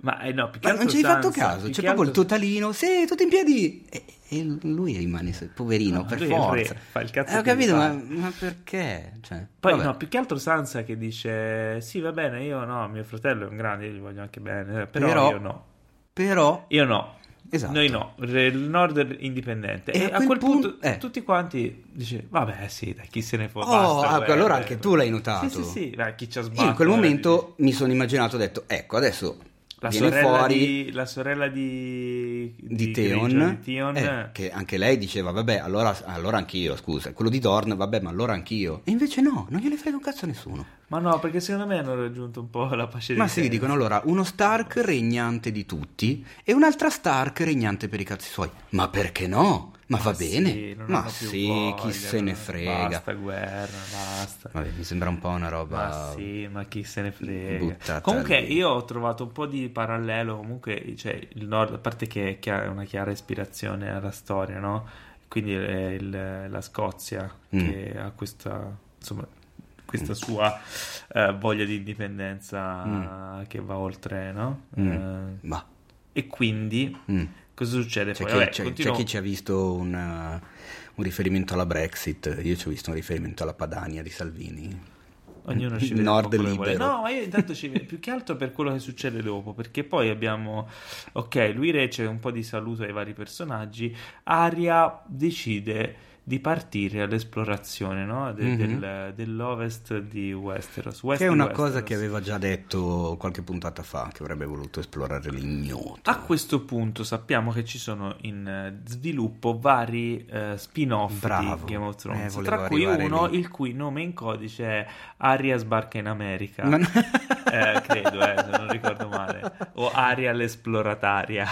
Ma eh, no, Ma non ci hai fatto caso? C'è proprio il totalino, sì, tutti in piedi. E, e lui rimane poverino, No, per il re, forza. fa il cazzo Eh, ho capito, ma, ma perché? Cioè, Poi vabbè. no, più che altro Sansa che dice sì va bene, io no, mio fratello è un grande, io gli voglio anche bene, però, Però- io no. Però Io no. Esatto. Noi no, il nord è indipendente. E E, a quel quel punto, punto- eh. tutti quanti dice vabbè sì, dai, chi se ne può. Oh, basta, ah, guerra, allora eh, anche tu l'hai notato. Sì, sì, sì, dai, chi ci ha io sbattuto. in quel momento mi sono immaginato, ho detto, ecco, adesso la sorella, fuori di, la sorella di, di Grigio, Theon, di Theon, eh, che anche lei diceva, vabbè, allora, allora anch'io, scusa, quello di Dorn, vabbè, ma allora anch'io. E invece no, non gliene frega un cazzo a nessuno. Ma no, perché secondo me hanno raggiunto un po' la pace Ma di sì, senso. dicono allora, uno Stark regnante di tutti e un'altra Stark regnante per i cazzi suoi. Ma perché no? Ma va sì, bene. non Ma sì, voglia, chi se ne non- frega. Basta guerra, basta. Vabbè, mi sembra un po' una roba... Ma sì, ma chi se ne frega. Comunque lì. io ho trovato un po' di parallelo, comunque, cioè il nord, a parte che è una chiara ispirazione alla storia, no? Quindi è il- la Scozia Mm. che ha questa, insomma, questa sua eh, voglia di indipendenza che va oltre, no? Mm. Eh, Ma... e quindi mm. Cosa succede C'è, poi? chi, Vabbè, c'è- c'è chi ci ha visto un, uh, un riferimento alla Brexit, io ci ho visto un riferimento alla Padania di Salvini. Ognuno *laughs* ci vede nord un libero. No, ma io intanto ci vedo più che altro per quello che succede dopo, perché poi abbiamo ok, lui rece un po' di saluto ai vari personaggi, Aria decide di partire all'esplorazione no? De- Mhm. del- dell'ovest di Westeros. West Che è una Westeros. cosa che aveva già detto qualche puntata fa, che avrebbe voluto esplorare l'ignoto. A questo punto sappiamo che ci sono in eh, sviluppo vari eh, spin-off Bravo. di Game of Thrones, Eh, tra cui uno lì. il cui nome in codice è Aria sbarca in America. Ma- Eh, credo, eh, se non ricordo male. O Aria l'esplorataria.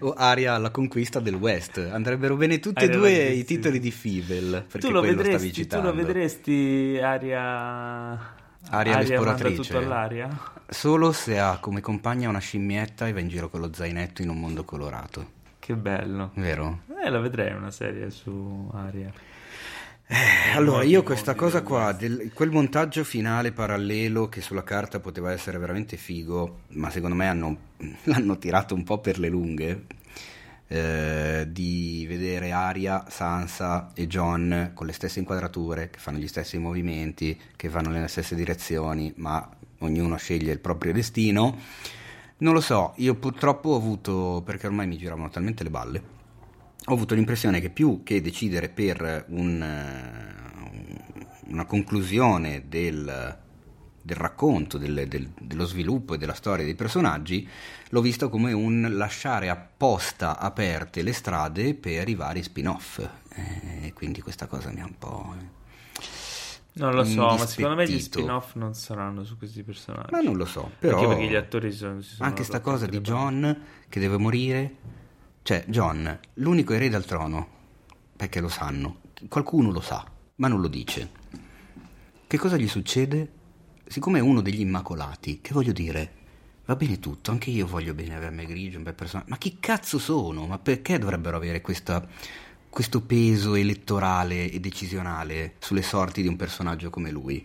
o Aria alla conquista del West. Andrebbero bene tutti e due i titoli di Fievel, perché Tu lo, vedresti, tu lo vedresti Aria... Aria manda l'esploratrice. tutto all'aria? Solo se ha come compagna una scimmietta e va in giro con lo zainetto in un mondo colorato. Che bello. Vero? Eh, la vedrei una serie su Aria. Eh, allora, io questa cosa del qua, del- quel montaggio finale parallelo che sulla carta poteva essere veramente figo, ma secondo me hanno- *laughs* l'hanno tirato un po' per le lunghe, eh, di vedere Arya, Sansa e John con le stesse inquadrature, che fanno gli stessi movimenti, che vanno nelle stesse direzioni, ma ognuno sceglie il proprio destino. Non lo so, io purtroppo ho avuto, perché ormai mi giravano talmente le balle, ho avuto l'impressione che più che decidere per un, eh, una conclusione del, del racconto, del- del- dello sviluppo e della storia dei personaggi, l'ho visto come un lasciare apposta aperte le strade per i vari spin-off. E quindi questa cosa mi ha un po'... Non lo so, ma secondo me gli spin-off non saranno su questi personaggi. Ma non lo so, però... Anche perché gli attori sono, si sono Anche sta cosa di. John che deve morire. Cioè, John, l'unico erede al trono, perché lo sanno. Qualcuno lo sa, ma non lo dice. Che cosa gli succede? Siccome è uno degli immacolati, che voglio dire, va bene tutto, anche io voglio bene avermi grigio, un bel personaggio. Ma chi cazzo sono? Ma perché dovrebbero avere questa- questo peso elettorale e decisionale sulle sorti di un personaggio come lui?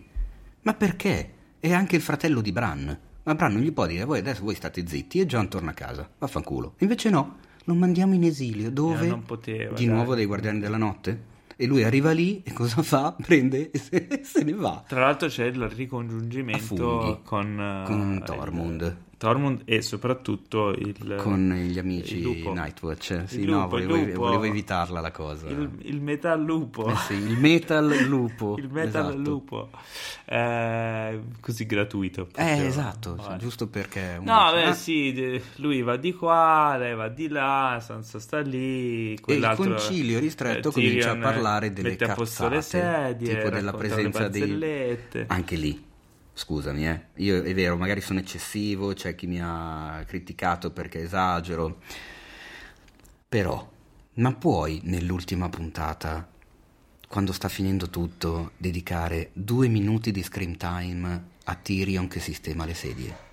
Ma perché? È anche il fratello di Bran. Ma Bran non gli può dire, voi adesso voi state zitti e John torna a casa. Vaffanculo. Invece no, lo mandiamo in esilio. Dove? Eh, poteva, Di dai. nuovo dai Guardiani della Notte? E lui arriva lì e cosa fa? *laughs* Prende e se, se ne va. Tra l'altro c'è il ricongiungimento con, eh, Con il- Tormund. Tormund e soprattutto il, Con gli il amici lupo. Nightwatch. Sì, Il no, lupo, il volevo, lupo. volevo evitarla la cosa. Il, il metal lupo. Eh sì, il metal *laughs* lupo. Il metal esatto. lupo. Eh, così gratuito. Eh, esatto, Vabbè. giusto perché... No, dice, beh, "Ah, sì, lui va di qua, lei va di là, Sansa sta lì, E il concilio ristretto eh, comincia a parlare delle cazzate, sedie, tipo della presenza dei... Anche lì, scusami, eh. Io è vero, magari sono eccessivo, c'è chi mi ha criticato perché esagero, però, ma puoi nell'ultima puntata, quando sta finendo tutto, dedicare due minuti di screen time a Tyrion che sistema le sedie?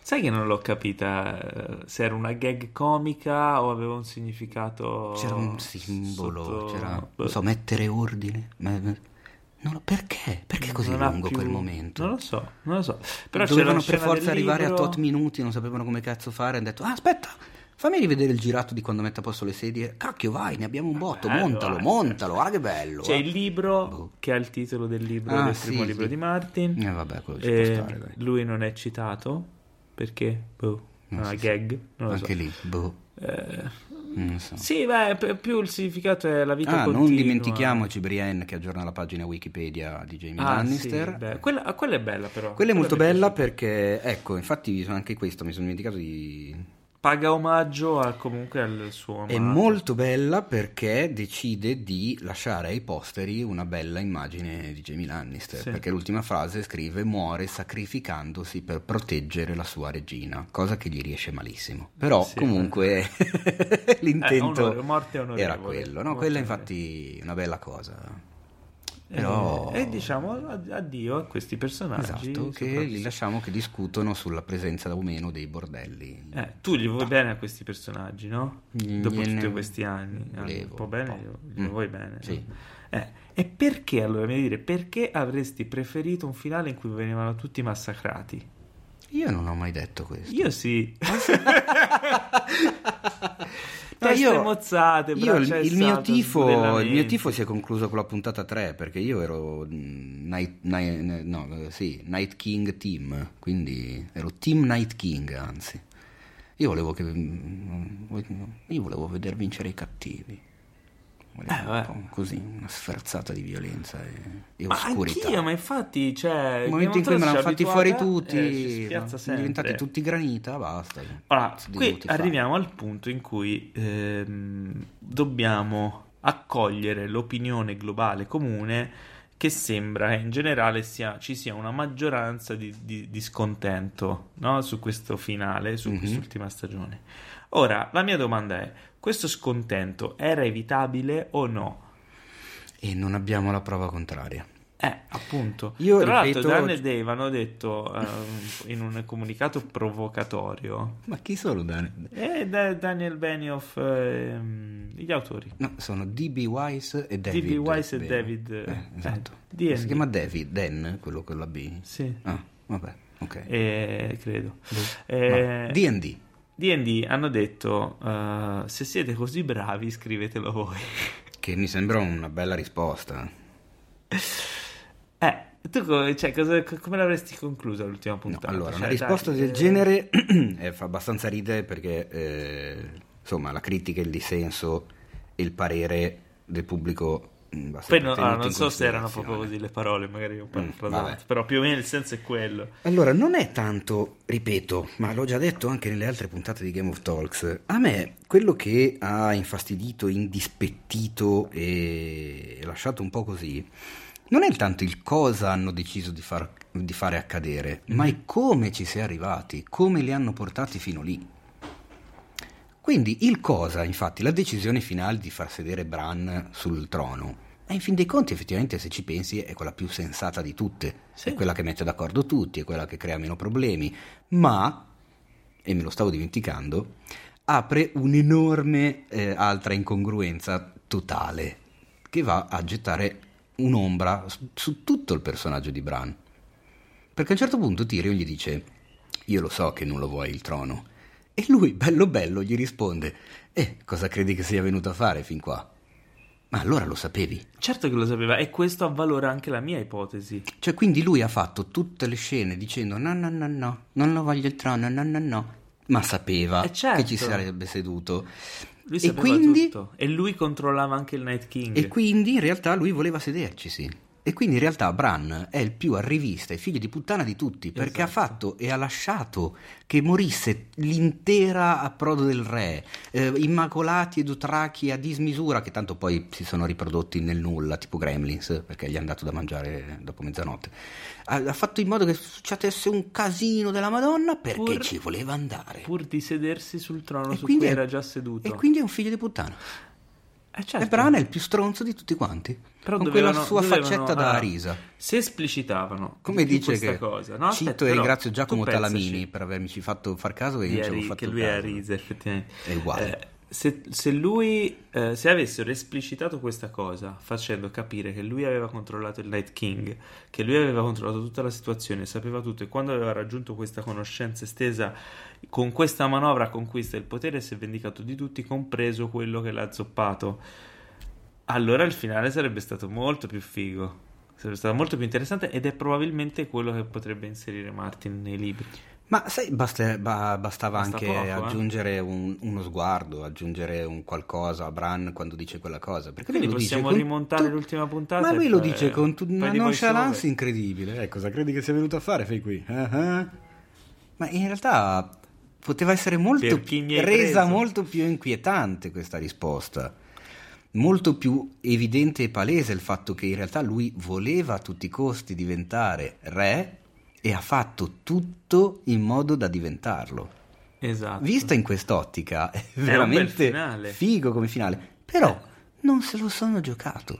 Sai che non l'ho capita eh, se era una gag comica o aveva un significato C'era un simbolo, sotto- c'era, non so, mettere ordine. Ma- non lo- perché? Perché è così Non lungo più- quel momento? Non lo so, non lo so. Però Dovevano per forza arrivare libro- a tot minuti, non sapevano come cazzo fare. Hanno detto: Ah, aspetta, fammi rivedere il girato di quando mette a posto le sedie. Cacchio, vai, ne abbiamo un botto. Bello, montalo, eh. montalo. Guarda che bello. C'è eh. il libro Boh. che ha il titolo del libro Ah, del sì, primo libro sì. di Martin. Eh, vabbè, quello ci può E stare, dai. lui non è citato perché? Boh, Non una si gag, non lo Anche so. lì, boh, Eh, so. sì, beh, più il significato è la vita Ah, continua. non dimentichiamoci Brienne che aggiorna la pagina Wikipedia di Jamie Ah, Lannister. sì, quella, quella è bella però. Quella è molto bella perché, ecco, infatti anche questo mi sono dimenticato di Paga omaggio a- comunque al suo amato. È molto bella perché decide di lasciare ai posteri una bella immagine di Jamie Lannister. Sì. Perché l'ultima frase scrive: Muore sacrificandosi per proteggere la sua regina, cosa che gli riesce malissimo. Però, Sì. comunque, *laughs* l'intento Eh, onore- era quello. No, Morte quella, infatti, è una bella cosa. Però- E, diciamo ad- addio a questi personaggi. Esatto, che li lasciamo che discutono sulla presenza o meno dei bordelli. Eh, tu gli vuoi bene a questi personaggi, no? Dopo gliene- tutti questi anni. Ah, volevo un po' bene, po'. glielo Mm, vuoi bene. sì. Eh, e perché allora, mi dire, perché avresti preferito un finale in cui venivano tutti massacrati? Io non ho mai detto questo. Io sì. *laughs* *laughs* Teste io- mozzate, Io il, il mio tifo, il mio tifo si è concluso con la puntata 3 perché io ero mm, Night, Night- no, sì, Night King Team, quindi ero Team Night King anzi. Io volevo che mm, io volevo vedere vincere i cattivi. Eh, un così, una sferzata di violenza e, e Ma oscurità. anch'io, ma infatti, cioè... Game momento in cui me l'hanno fatti fuori tutti, eh, sono diventati tutti granita, basta. Allora, qui dovuti fare. arriviamo al punto in cui ehm, dobbiamo accogliere l'opinione globale comune che sembra che in generale sia- ci sia una maggioranza di, di- di scontento no? su questo finale, su Mhm. quest'ultima stagione. Ora, la mia domanda è, questo scontento era evitabile o no? E non abbiamo la prova contraria. Eh, appunto. Io Tra ripeto- l'altro, Dan e Dave hanno detto ehm, in un comunicato provocatorio Ma chi sono Dani? e Da- Daniel Benioff, ehm, gli autori. No, sono D.B. Wise e David. D.B. Wise e. David, Eh, eh, esatto. D&D. Si chiama David, Dan, quello con la B. Sì, Ah, vabbè, ok. eh, credo. No, Eh, D&D. D&D hanno detto eh, se siete così bravi scrivetelo voi. Che mi sembra una bella risposta. *laughs* Eh, tu cioè, cosa- co- come l'avresti conclusa l'ultima No, puntata? allora, Cioè, una risposta dai, del eh, genere *clears throat* eh, fa abbastanza ridere perché, eh, insomma, la critica, il dissenso e il parere del pubblico mm, Poi no- allora, non so se erano proprio così le parole, magari un po' Mm, però più o meno il senso è quello. Allora, non è tanto, ripeto, ma l'ho già detto anche nelle altre puntate di Game of Talks, a me quello che ha infastidito, indispettito e lasciato un po' così, non è tanto il cosa hanno deciso di, far- di fare accadere, ma è come ci si è arrivati, come li hanno portati fino lì. Quindi il cosa, infatti, la decisione finale di far sedere Bran sul trono, è in fin dei conti effettivamente se ci pensi è quella più sensata di tutte, Sì. è quella che mette d'accordo tutti, è quella che crea meno problemi, ma, e me lo stavo dimenticando, apre un'enorme eh, altra incongruenza totale che va a gettare un'ombra su, su tutto il personaggio di Bran. Perché a un certo punto Tyrion gli dice: Io lo so che non lo vuoi il trono. E lui, bello bello, gli risponde: Eh, cosa credi che sia venuto a fare fin qua? Ma allora lo sapevi. Certo che lo sapeva e questo avvalora anche la mia ipotesi. Cioè, quindi lui ha fatto tutte le scene dicendo: No, no, no, no, non lo voglio il trono, no, no, no. Ma sapeva Eh, certo. che ci sarebbe seduto. Lui E sapeva quindi- tutto e lui controllava anche il Night King. E quindi in realtà lui voleva sederci, sì. E quindi in realtà Bran è il più arrivista e figlio di puttana di tutti, perché ha Esatto. fatto e ha lasciato che morisse l'intera approdo del re, eh, immacolati e dotrachi a dismisura, che tanto poi si sono riprodotti nel nulla, tipo Gremlins, perché gli hanno dato da mangiare dopo mezzanotte. Ha, ha fatto in modo che succedesse un casino della Madonna perché Pur- ci voleva andare. Pur di sedersi sul trono E su cui è- era già seduto. E quindi è un figlio di puttana. Eh, certo. E Bran è il più stronzo di tutti quanti. Però con dovevano- quella sua dovevano- faccetta da allora, risa. Se esplicitavano Come di dice questa che cosa, no? cito Aspetta, e però, ringrazio Giacomo pensaci Talamini per avermici fatto far caso che io ci avevo fatto che lui è a caso. risa effettivamente. È uguale. Eh, se, se lui eh, se avessero esplicitato questa cosa facendo capire che lui aveva controllato il Night King, che lui aveva controllato tutta la situazione, sapeva tutto e quando aveva raggiunto questa conoscenza estesa con questa manovra conquista il potere e si è vendicato di tutti, compreso quello che l'ha zoppato. Allora il finale sarebbe stato molto più figo. Sarebbe stato molto più interessante ed è probabilmente quello che potrebbe inserire Martin nei libri. Ma sai, basta- ba- bastava Basta anche poco, eh. aggiungere un- uno sguardo, aggiungere un qualcosa a Bran quando dice quella cosa. Perché Quindi lui lo dice possiamo rimontare tu- l'ultima puntata Ma lui lo dice con tu- un una nonchalance incredibile. Eh, cosa credi che sia venuto a fare fai qui? Ah. Ma in realtà poteva essere molto resa preso. molto più inquietante questa risposta. Molto più evidente e palese il fatto che in realtà lui voleva a tutti i costi diventare re e ha fatto tutto in modo da diventarlo. Esatto. Vista in quest'ottica è veramente figo come finale, però Eh. non se lo sono giocato.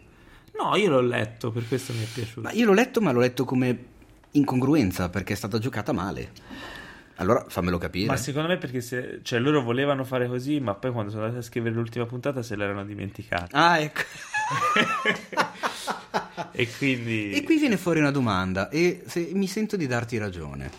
No, io l'ho letto, per questo mi è piaciuto. Ma io l'ho letto, ma l'ho letto come incongruenza perché è stata giocata male. Allora fammelo capire. Ma secondo me perché se, cioè, loro volevano fare così, ma poi quando sono andati a scrivere l'ultima puntata se l'erano dimenticata. Ah, ecco. *laughs* E quindi... E qui viene fuori una domanda e se- mi sento di darti ragione.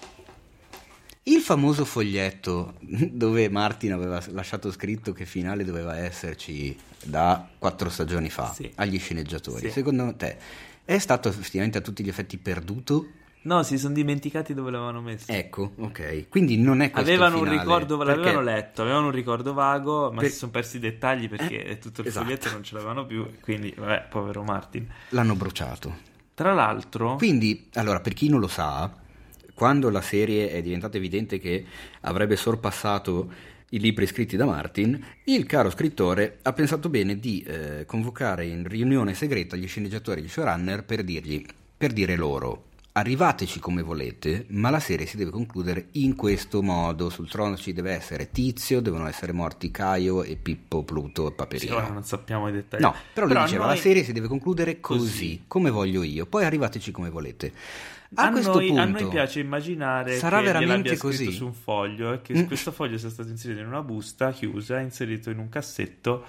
Il famoso foglietto *laughs* dove Martin aveva lasciato scritto che finale doveva esserci da quattro stagioni fa Sì. agli sceneggiatori, Sì. secondo te è stato effettivamente a tutti gli effetti perduto No, si sono dimenticati dove l'avevano messo. Ecco, ok. Quindi non è questo Avevano un ricordo, perché- l'avevano letto, avevano un ricordo vago, ma Per- si sono persi i dettagli perché Eh, tutto il esatto. foglietto non ce l'avevano più, quindi vabbè, povero Martin. L'hanno bruciato. Tra l'altro, Quindi, allora, per chi non lo sa, quando la serie è diventata evidente che avrebbe sorpassato i libri scritti da Martin, il caro scrittore ha pensato bene di eh, convocare in riunione segreta gli sceneggiatori e gli showrunner per dirgli, per dire loro. Arrivateci come volete, ma la serie si deve concludere in questo modo. Sul trono ci deve essere Tizio, devono essere morti Caio e Pippo, Pluto e sì, Paperino. ora non sappiamo i dettagli. No, però lui diceva noi- la serie si deve concludere così, Così. come voglio io, poi arrivateci come volete. A, A, questo noi, punto a noi piace immaginare sarà che veramente così? su un foglio e che Mm. questo foglio sia stato inserito in una busta chiusa, inserito in un cassetto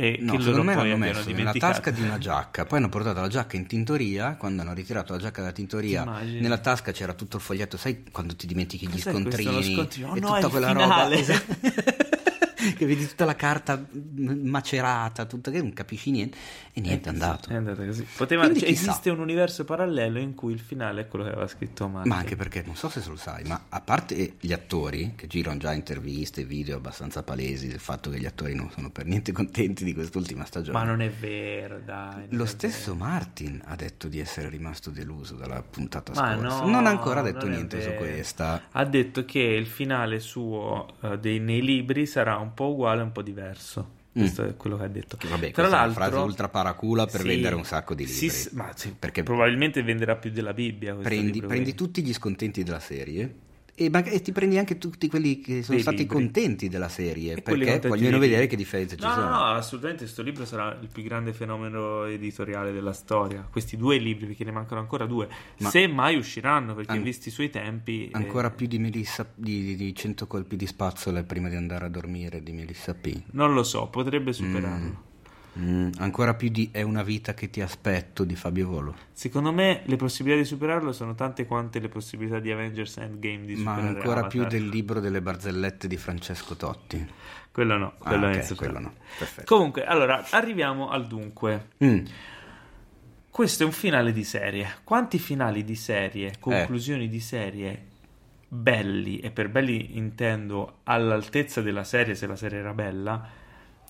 e No, che secondo me l'hanno messo nella tasca di una giacca, poi hanno portato la giacca in tintoria, quando hanno ritirato la giacca dalla tintoria, Ti immagini? nella tasca c'era tutto il foglietto, sai quando ti dimentichi gli Cos'è questo, scontrini scontrino? Oh e no, tutta quella finale. roba, esatto. *laughs* *laughs* che vedi tutta la carta m- macerata, tutta che non capisci niente e niente è andato. È andata così. Poteva, Quindi cioè, esiste un universo parallelo in cui il finale è quello che aveva scritto Martin. Ma anche perché non so se lo sai, ma a parte gli attori che girano già interviste, video abbastanza palesi del fatto che gli attori non sono per niente contenti di quest'ultima stagione. Ma non è vero, dai. Lo stesso vero. Martin ha detto di essere rimasto deluso dalla puntata Ma scorsa. no, non ha ancora detto niente su questa. Ha detto che il finale suo eh, dei, nei libri sarà un po' uguale, un po' diverso. Questo è quello che ha detto. Che vabbè, Tra questa è una l'altro, frase ultra paracula per Sì, vendere un sacco di libri. sì, ma sì, Perché probabilmente venderà più della Bibbia. prendi, prendi tutti gli scontenti della serie e, e ti prendi anche tutti quelli che sono Dei stati libri. contenti della serie E perché vogliono vedere che differenze ci No, sono. no, no, assolutamente questo libro sarà il più grande fenomeno editoriale della storia. Questi due libri, perché ne mancano ancora due, Ma- se mai usciranno, perché An- visti i suoi tempi... Ancora eh, più di Melissa di, di 100 colpi di spazzola prima di andare a dormire di Melissa P. Non lo so, potrebbe superarlo. Mm, ancora più di È una vita che ti aspetto di Fabio Volo. Secondo me le possibilità di superarlo sono tante quante le possibilità di Avengers Endgame di Ma superare ancora Avatar. più del libro delle barzellette di Francesco Totti. Quello no, Ah, quello è ok, insuperato. quello no. Perfetto. Comunque, allora, arriviamo al dunque. Mm, Questo è un finale di serie. Quanti finali di Eh. serie, conclusioni di serie belli, e per belli intendo all'altezza della serie, se la serie era bella,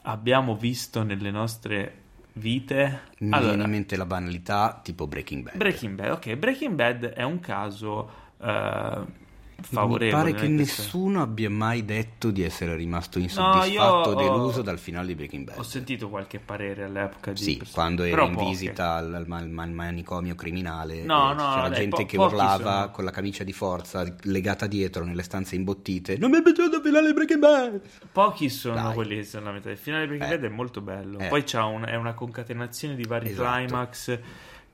abbiamo visto nelle nostre vite? Mi Allora, viene in mente la banalità tipo Breaking Bad. Breaking Bad, ok, Breaking Bad è un caso eh, Mi favorevole. pare che è questo- nessuno abbia mai detto di essere rimasto insoddisfatto o ho- deluso dal finale di Breaking Bad. Ho sentito qualche parere all'epoca di Sì, persone- quando però in poche. visita al, al man- man- manicomio criminale, No, eh, no, c'era dai, gente po- che urlava sono. con la camicia di forza legata dietro nelle stanze imbottite. Non mi è piaciuto il finale di Breaking Bad! Pochi sono Dai. quelli che sono la metà. Il finale di Breaking Eh. Bad è molto bello. Eh. Poi c'ha un- è una concatenazione di vari Esatto. climax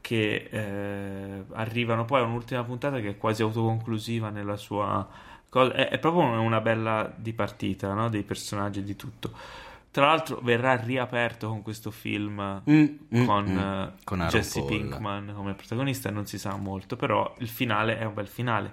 che eh, arrivano poi a un'ultima puntata che è quasi autoconclusiva nella sua cosa. È, è proprio una bella di partita, no? dei personaggi e di tutto. Tra l'altro verrà riaperto con questo film Mm, mm, con, mm. eh, Con Jesse Paul. Pinkman come protagonista, non si sa molto, però il finale è un bel finale.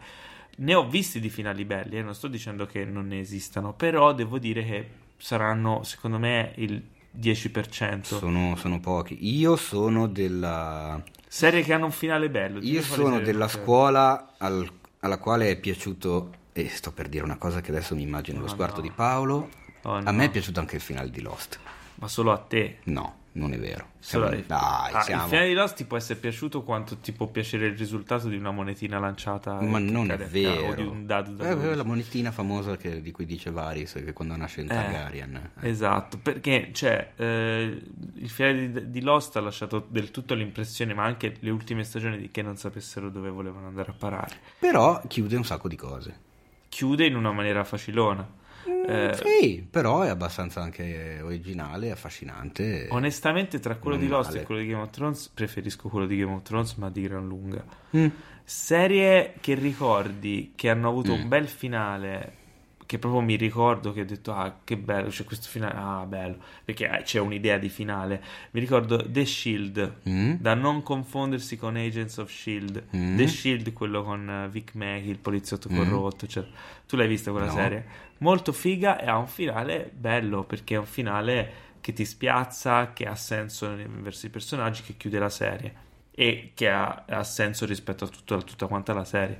Ne ho visti di finali belli, eh, non sto dicendo che non ne esistano, però devo dire che saranno, secondo me, il 10%. Sono, sono pochi. Io sono della, Serie che hanno un finale bello. io sono della non scuola al- alla quale è piaciuto, e sto per dire una cosa che adesso mi immagino lo Oh, sguardo no. di Paolo. Oh, A no. me è piaciuto anche il finale di Lost. Ma solo a te. No, non è vero. Siamo- a- dai, Ah, siamo... Il finale di Lost ti può essere piaciuto quanto ti può piacere il risultato di una monetina lanciata Ma non è vero. caso, o di un dado da Eh, 12. la monetina famosa che- di cui dice Varys che quando nasce in Targaryen. eh. Esatto, perché cioè, eh, il finale di, di Lost ha lasciato del tutto l'impressione, ma anche le ultime stagioni, di che non sapessero dove volevano andare a parare. Però chiude un sacco di cose. Chiude in una maniera facilona. Eh, Sì, però è abbastanza anche originale, affascinante. Onestamente, tra quello di Lost male. e quello di Game of Thrones, preferisco quello di Game of Thrones, ma di gran lunga. Mm. Serie che ricordi che hanno avuto Mm. un bel finale, che proprio mi ricordo che ho detto, ah, che bello, c'è questo finale, ah, bello, perché eh, c'è un'idea di finale. Mi ricordo The Shield, Mm. da non confondersi con Agents of Shield. Mm. The Shield, quello con eh, Vic Mackey, il poliziotto Mm. corrotto, cioè, tu l'hai vista quella No. serie? Molto figa e ha un finale bello, perché è un finale che ti spiazza, che ha senso verso i personaggi, che chiude la serie. e che ha, ha senso rispetto a, tutto, a tutta quanta la serie.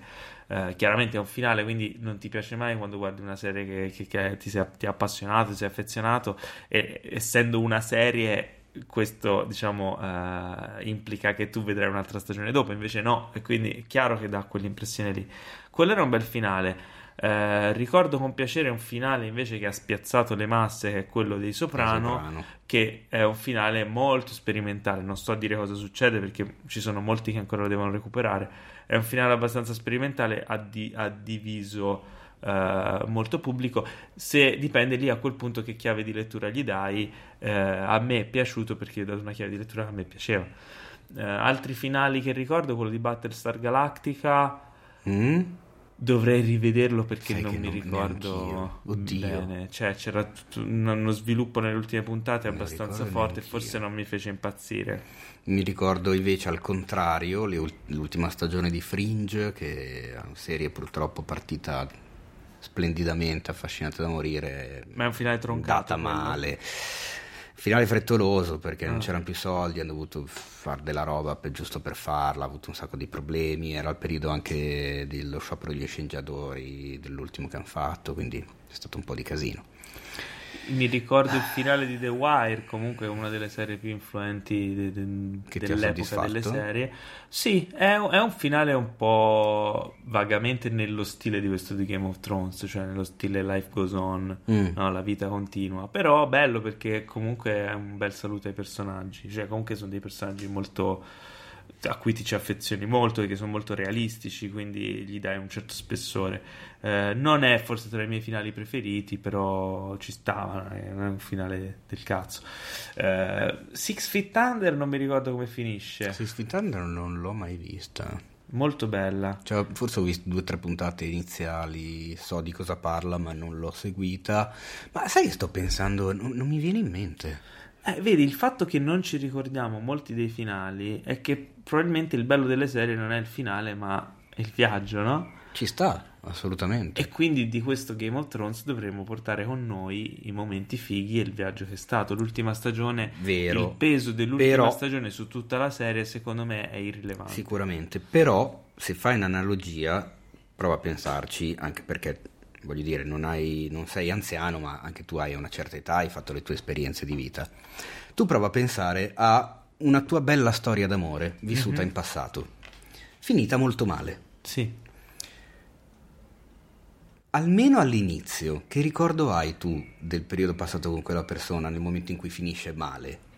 Eh, chiaramente è un finale, quindi non ti piace mai quando guardi una serie che, che, che ti, sei, ti ha appassionato, ti sei affezionato, e essendo una serie questo diciamo uh, implica che tu vedrai un'altra stagione dopo invece no e quindi è chiaro che dà quell'impressione lì. Quello era un bel finale. Uh, ricordo con piacere un finale invece che ha spiazzato le masse che è quello dei Soprano, Soprano, che è un finale molto sperimentale. Non sto a dire cosa succede perché ci sono molti che ancora lo devono recuperare è un finale abbastanza sperimentale ha, di- ha diviso Uh, molto pubblico. Se dipende lì a quel punto che chiave di lettura gli dai, uh, a me è piaciuto perché ho dato una chiave di lettura che a me piaceva. Uh, altri finali che ricordo, quello di Battlestar Galactica. Mm? Dovrei rivederlo perché Sai non mi non, ricordo bene. Cioè, c'era tutto uno sviluppo nelle ultime puntate abbastanza forte, forse non mi fece impazzire. Mi ricordo invece al contrario l'ultima stagione di Fringe, che è una serie purtroppo partita splendidamente affascinante da morire. Ma è un finale troncato. Data male. Finale frettoloso perché ah. non c'erano più soldi, hanno dovuto fare della roba per, giusto per farla, ha avuto un sacco di problemi, era il periodo anche dello sciopero degli sceneggiatori, dell'ultimo che hanno fatto, quindi è stato un po' di casino mi ricordo il finale di The Wire, comunque una delle serie più influenti de, de, dell'epoca delle serie. Sì, è, è, un finale un po' vagamente nello stile di questo di Game of Thrones, cioè nello stile Life Goes On, mm. no, la vita continua. Però bello perché comunque è un bel saluto ai personaggi, cioè comunque sono dei personaggi molto a cui ti ci affezioni molto, che sono molto realistici, quindi gli dai un certo spessore. Eh, non è forse tra i miei finali preferiti, però ci stava, è un finale del cazzo. Eh, Six Feet Under non mi ricordo come finisce. Six Feet Under non l'ho mai vista. Molto bella. Cioè, forse ho visto due o tre puntate iniziali, so di cosa parla, ma non l'ho seguita. Ma sai che sto pensando? non, non mi viene in mente. Eh, vedi, il fatto che non ci ricordiamo molti dei finali è che probabilmente il bello delle serie non è il finale, ma è il viaggio, no? Ci sta, assolutamente. E quindi di questo Game of Thrones dovremmo portare con noi i momenti fighi e il viaggio che è stato. L'ultima stagione, Vero. il peso dell'ultima però, stagione su tutta la serie, secondo me, è irrilevante. Sicuramente, però se fai un'analogia, prova a pensarci, anche perché voglio dire, non, hai, non, sei anziano, ma anche tu hai una certa età, hai fatto le tue esperienze di vita. Tu prova a pensare a una tua bella storia d'amore vissuta mm-hmm. in passato, finita molto male. Sì. Almeno all'inizio, che ricordo hai tu del periodo passato con quella persona nel momento in cui finisce male?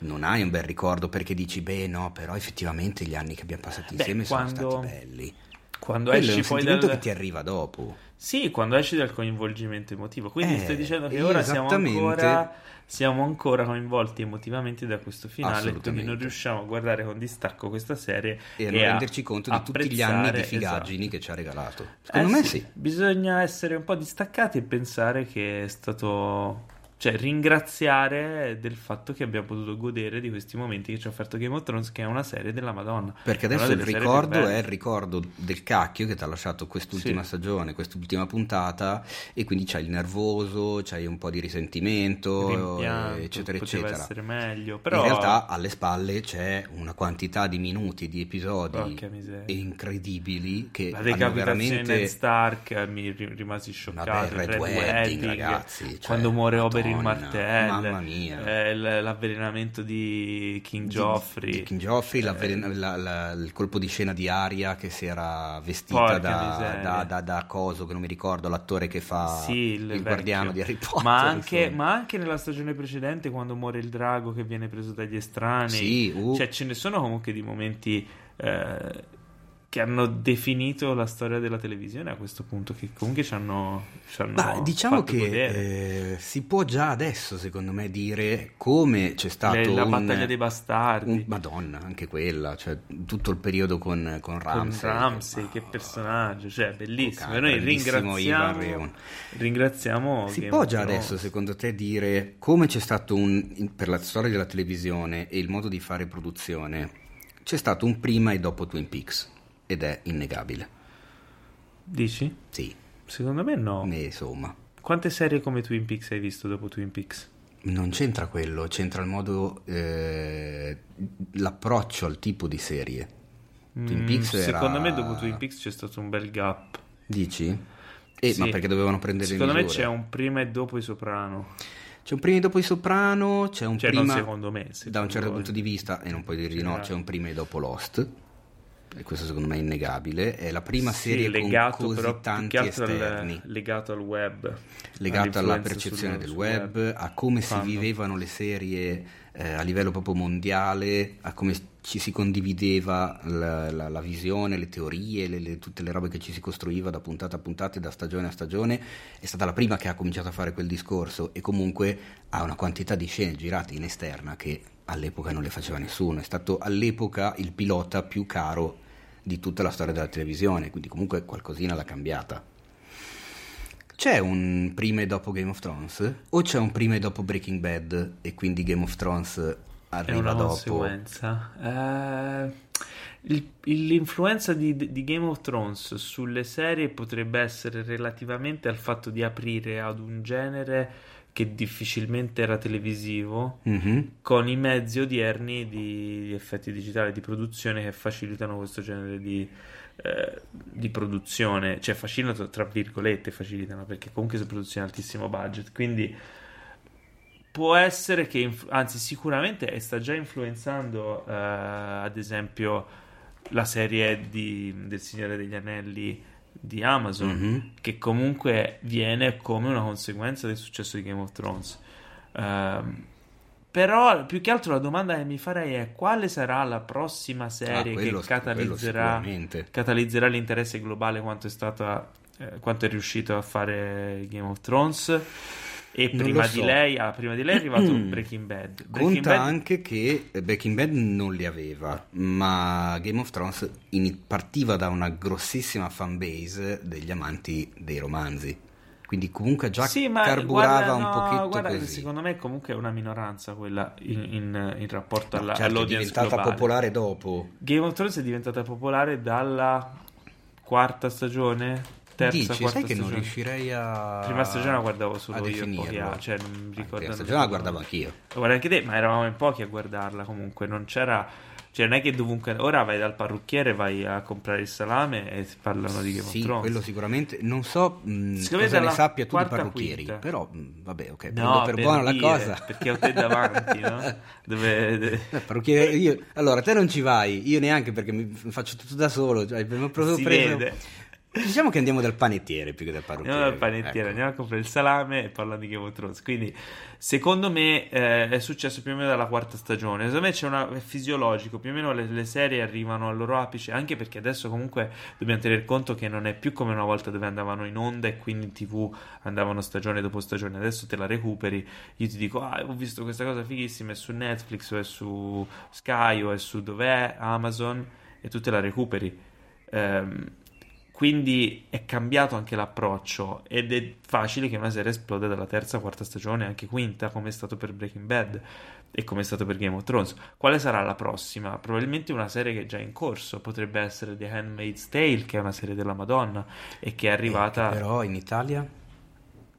Non hai un bel ricordo perché dici, beh no, però effettivamente gli anni che abbiamo passato insieme Beh, quando... sono stati belli. Quando Quello esci è un poi dal... che ti arriva dopo. Sì, quando esci dal coinvolgimento emotivo. Quindi eh, stai dicendo che ora siamo ancora, siamo ancora, coinvolti emotivamente da questo finale, quindi non riusciamo a guardare con distacco questa serie e, a non renderci conto di tutti gli anni di figaggini esatto. che ci ha regalato. Secondo eh, me sì. sì. Bisogna essere un po' distaccati e pensare che è stato cioè ringraziare del fatto che abbiamo potuto godere di questi momenti che ci ha offerto Game of Thrones che è una serie della Madonna. Perché adesso il ricordo è il ricordo del cacchio che ti ha lasciato quest'ultima sì. stagione quest'ultima puntata e quindi c'hai il nervoso c'hai un po' di risentimento eccetera eccetera. essere meglio però in realtà alle spalle c'è una quantità di minuti di episodi incredibili che la decapitazione veramente... Stark mi rimasi scioccato Vabbè, Red, Red Wedding, Wedding ragazzi cioè, quando muore Oberyn il martello, mamma mia. Eh, l'avvelenamento di King Joffrey. Di, King Joffrey, eh, la, la, il colpo di scena di Aria che si era vestita da, da, da, da, Coso, che non mi ricordo, l'attore che fa sì, il, il guardiano di Harry Potter. Ma anche, ma anche, nella stagione precedente, quando muore il drago che viene preso dagli estranei. Sì, uh. Cioè, ce ne sono comunque di momenti... Eh, che hanno definito la storia della televisione a questo punto, che comunque ci hanno, ci hanno Ma diciamo che eh, si può già adesso, secondo me, dire come c'è stato Le, la un, battaglia dei bastardi. Un, Madonna, anche quella, cioè tutto il periodo con, con Ramsey. Con Ramsey, che, che personaggio, cioè bellissimo. e noi ringraziamo, ringraziamo Si può già adesso, secondo te, dire come c'è stato un, per la storia della televisione e il modo di fare produzione, c'è stato un prima e dopo Twin Peaks ed è innegabile. Dici? Sì. Secondo me no. E, insomma. Quante serie come Twin Peaks hai visto dopo Twin Peaks? Non c'entra quello, c'entra il modo, eh, l'approccio al tipo di serie. Twin Peaks mm, era... Secondo me dopo Twin Peaks c'è stato un bel gap. Dici? Eh, sì. Ma perché dovevano prendere Secondo me c'è un prima e dopo i Soprano. C'è un prima e dopo i Soprano, c'è un cioè, prima... secondo me. Secondo da un certo voi. punto di vista, e non puoi dire di no, c'è un prima e dopo Lost. E questo secondo me è innegabile. È la prima sì, serie legato, con così però, tanti esterni. Al, legato al web. Legato alla percezione del web, web, a come Quando? si vivevano le serie eh, a livello proprio mondiale, a come ci si condivideva la, la, la visione, le teorie, le, le, tutte le robe che ci si costruiva da puntata a puntata e da stagione a stagione, è stata la prima che ha cominciato a fare quel discorso e comunque ha una quantità di scene girate in esterna che all'epoca non le faceva nessuno, è stato all'epoca il pilota più caro di tutta la storia della televisione, quindi comunque qualcosina l'ha cambiata. C'è un prima e dopo Game of Thrones? O c'è un prima e dopo Breaking Bad e quindi Game of Thrones arriva dopo? conseguenza. Eh, il, l'influenza di, di, Game of Thrones sulle serie potrebbe essere relativamente al fatto di aprire ad un genere che difficilmente era televisivo mm-hmm. con i mezzi odierni di, effetti digitali di produzione che facilitano questo genere di eh, di produzione, cioè facilitano tra virgolette, facilitano perché comunque sono produzioni ad altissimo budget, quindi può essere che, anzi sicuramente sta già influenzando eh, ad esempio la serie di, del Signore degli Anelli di Amazon, mm-hmm. che comunque viene come una conseguenza del successo di Game of Thrones. Uh, però più che altro la domanda che mi farei è quale sarà la prossima serie ah, quello, che catalizzerà, catalizzerà, l'interesse globale quanto è, stata, eh, quanto è riuscito a fare Game of Thrones. E prima, so. di lei, ah, prima di lei è arrivato Breaking Bad. Breaking Conta Bad... anche che Breaking Bad non li aveva, ma Game of Thrones in... partiva da una grossissima fanbase degli amanti dei romanzi quindi comunque già sì, carburava guarda, un no, pochetto guarda così. secondo me comunque è una minoranza quella in, in, in rapporto alla, no, certo, all'audience è diventata globale. popolare dopo Game of Thrones è diventata popolare dalla quarta stagione terza, Dici, quarta sai stagione. che non riuscirei a prima stagione la guardavo solo io pochi anni, cioè non mi ricordo prima stagione la guardavo anch'io guarda anche te ma eravamo in pochi a guardarla comunque non c'era cioè, non è che dovunque. Ora vai dal parrucchiere, vai a comprare il salame e parlano di Game sì, of Thrones. quello sicuramente. Non so mh, cosa ne sappia tu di parrucchieri, quinta. però mh, vabbè, ok. No, per, per buona la cosa. Perché ho te davanti, no? Dove. Eh, io, allora, te non ci vai, io neanche perché mi faccio tutto da solo. Cioè, mi proprio si preso. Vede. Diciamo che andiamo dal panettiere più che dal parrucchiere. Andiamo dal panettiere, ecco. andiamo a comprare il salame e parlando di Game of Thrones. Quindi, secondo me, eh, è successo più o meno dalla quarta stagione. Secondo me c'è una, è fisiologico, più o meno le, le, serie arrivano al loro apice, anche perché adesso comunque dobbiamo tener conto che non è più come una volta dove andavano in onda e quindi in tv andavano stagione dopo stagione. Adesso te la recuperi. Io ti dico, ah, ho visto questa cosa fighissima, è su Netflix o è su Sky o è su dov'è, Amazon, e tu te la recuperi. Um, quindi è cambiato anche l'approccio ed è facile che una serie esplode dalla terza, quarta stagione, anche quinta, come è stato per Breaking Bad e come è stato per Game of Thrones. Quale sarà la prossima? Probabilmente una serie che è già in corso, potrebbe essere The Handmaid's Tale, che è una serie della Madonna e che è arrivata... Eh, però in Italia?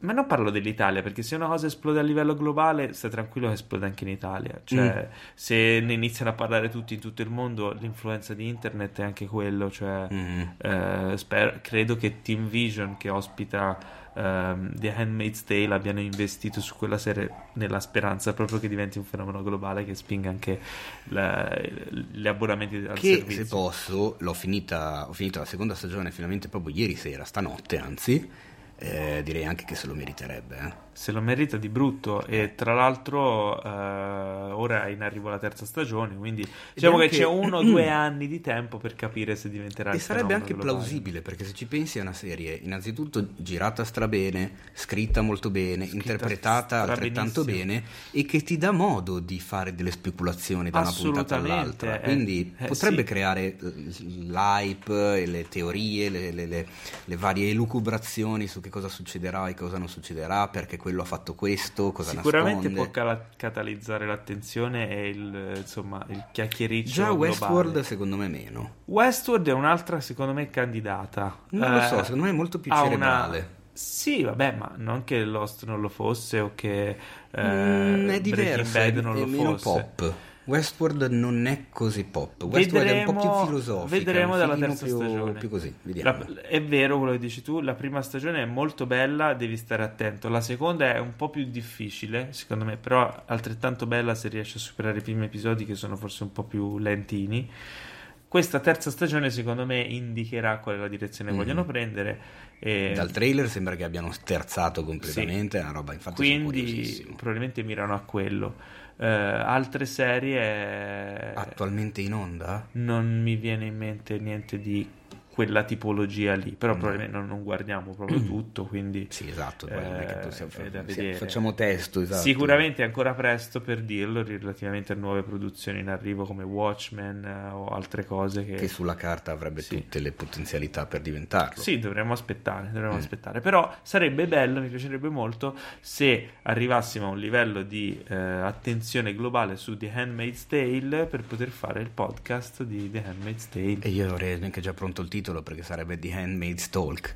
Ma non parlo dell'Italia, perché se una cosa esplode a livello globale, stai tranquillo che esplode anche in Italia. Cioè, mm. se ne iniziano a parlare tutti in tutto il mondo, l'influenza di internet è anche quello. Cioè, mm. eh, spero, credo che Team Vision, che ospita um, The Handmaid's Tale, abbiano investito su quella serie nella speranza proprio che diventi un fenomeno globale che spinga anche la, gli abbonamenti al che, servizio. se posso, l'ho finita, ho finito la seconda stagione finalmente proprio ieri sera, stanotte anzi eh, direi anche che se lo meriterebbe. Eh. Se lo merita di brutto e tra l'altro eh, ora è in arrivo la terza stagione, quindi diciamo anche... che c'è uno o due *clears throat* anni di tempo per capire se diventerà... E sarebbe anche globale. plausibile perché se ci pensi è una serie innanzitutto girata strabene, scritta molto bene, scritta interpretata altrettanto bene e che ti dà modo di fare delle speculazioni da una puntata all'altra. Quindi eh, potrebbe sì. creare l'hype, le teorie, le, le, le, le varie elucubrazioni su che che cosa succederà e cosa non succederà, perché quello ha fatto questo, cosa Sicuramente nasconde. può cal- catalizzare l'attenzione e il, insomma, il chiacchiericcio Già globale. Westworld secondo me meno. Westworld è un'altra secondo me candidata. Non eh, lo so, secondo me è molto più cerebrale. Una Sì, vabbè, ma non che Lost non lo fosse o che eh, Mm, è diverso, Breaking Bad è, non è lo meno fosse. pop. Westworld non è così pop. Westworld è un po' più Vedremo- filosofico. vedremo dalla terza più, stagione. più così, vediamo. La- è vero quello che dici tu, la prima stagione è molto bella, devi stare attento. La seconda è un po' più difficile, secondo me, però altrettanto bella se riesci a superare i primi episodi che sono forse un po' più lentini. Questa terza stagione, secondo me, indicherà qual è la direzione che Mhm. vogliono prendere. E Dal trailer sembra che abbiano sterzato completamente, è una roba infatti quindi probabilmente mirano a quello. Eh, altre serie Attualmente in onda? non mi viene in mente niente di quella tipologia lì, però Mm. probabilmente non, non guardiamo proprio tutto, quindi Sì, esatto, Eh, possiamo vedere. facciamo testo, esatto. Sicuramente è ancora presto per dirlo relativamente a nuove produzioni in arrivo come Watchmen eh, o altre cose che, che sulla carta avrebbe Sì. tutte le potenzialità per diventarlo. sì, dovremmo aspettare, dovremmo Mm. aspettare. Però sarebbe bello, mi piacerebbe molto se arrivassimo a un livello di eh, attenzione globale su The Handmaid's Tale per poter fare il podcast di The Handmaid's Tale. E io avrei anche già pronto il titolo perché sarebbe The Handmaid's Talk.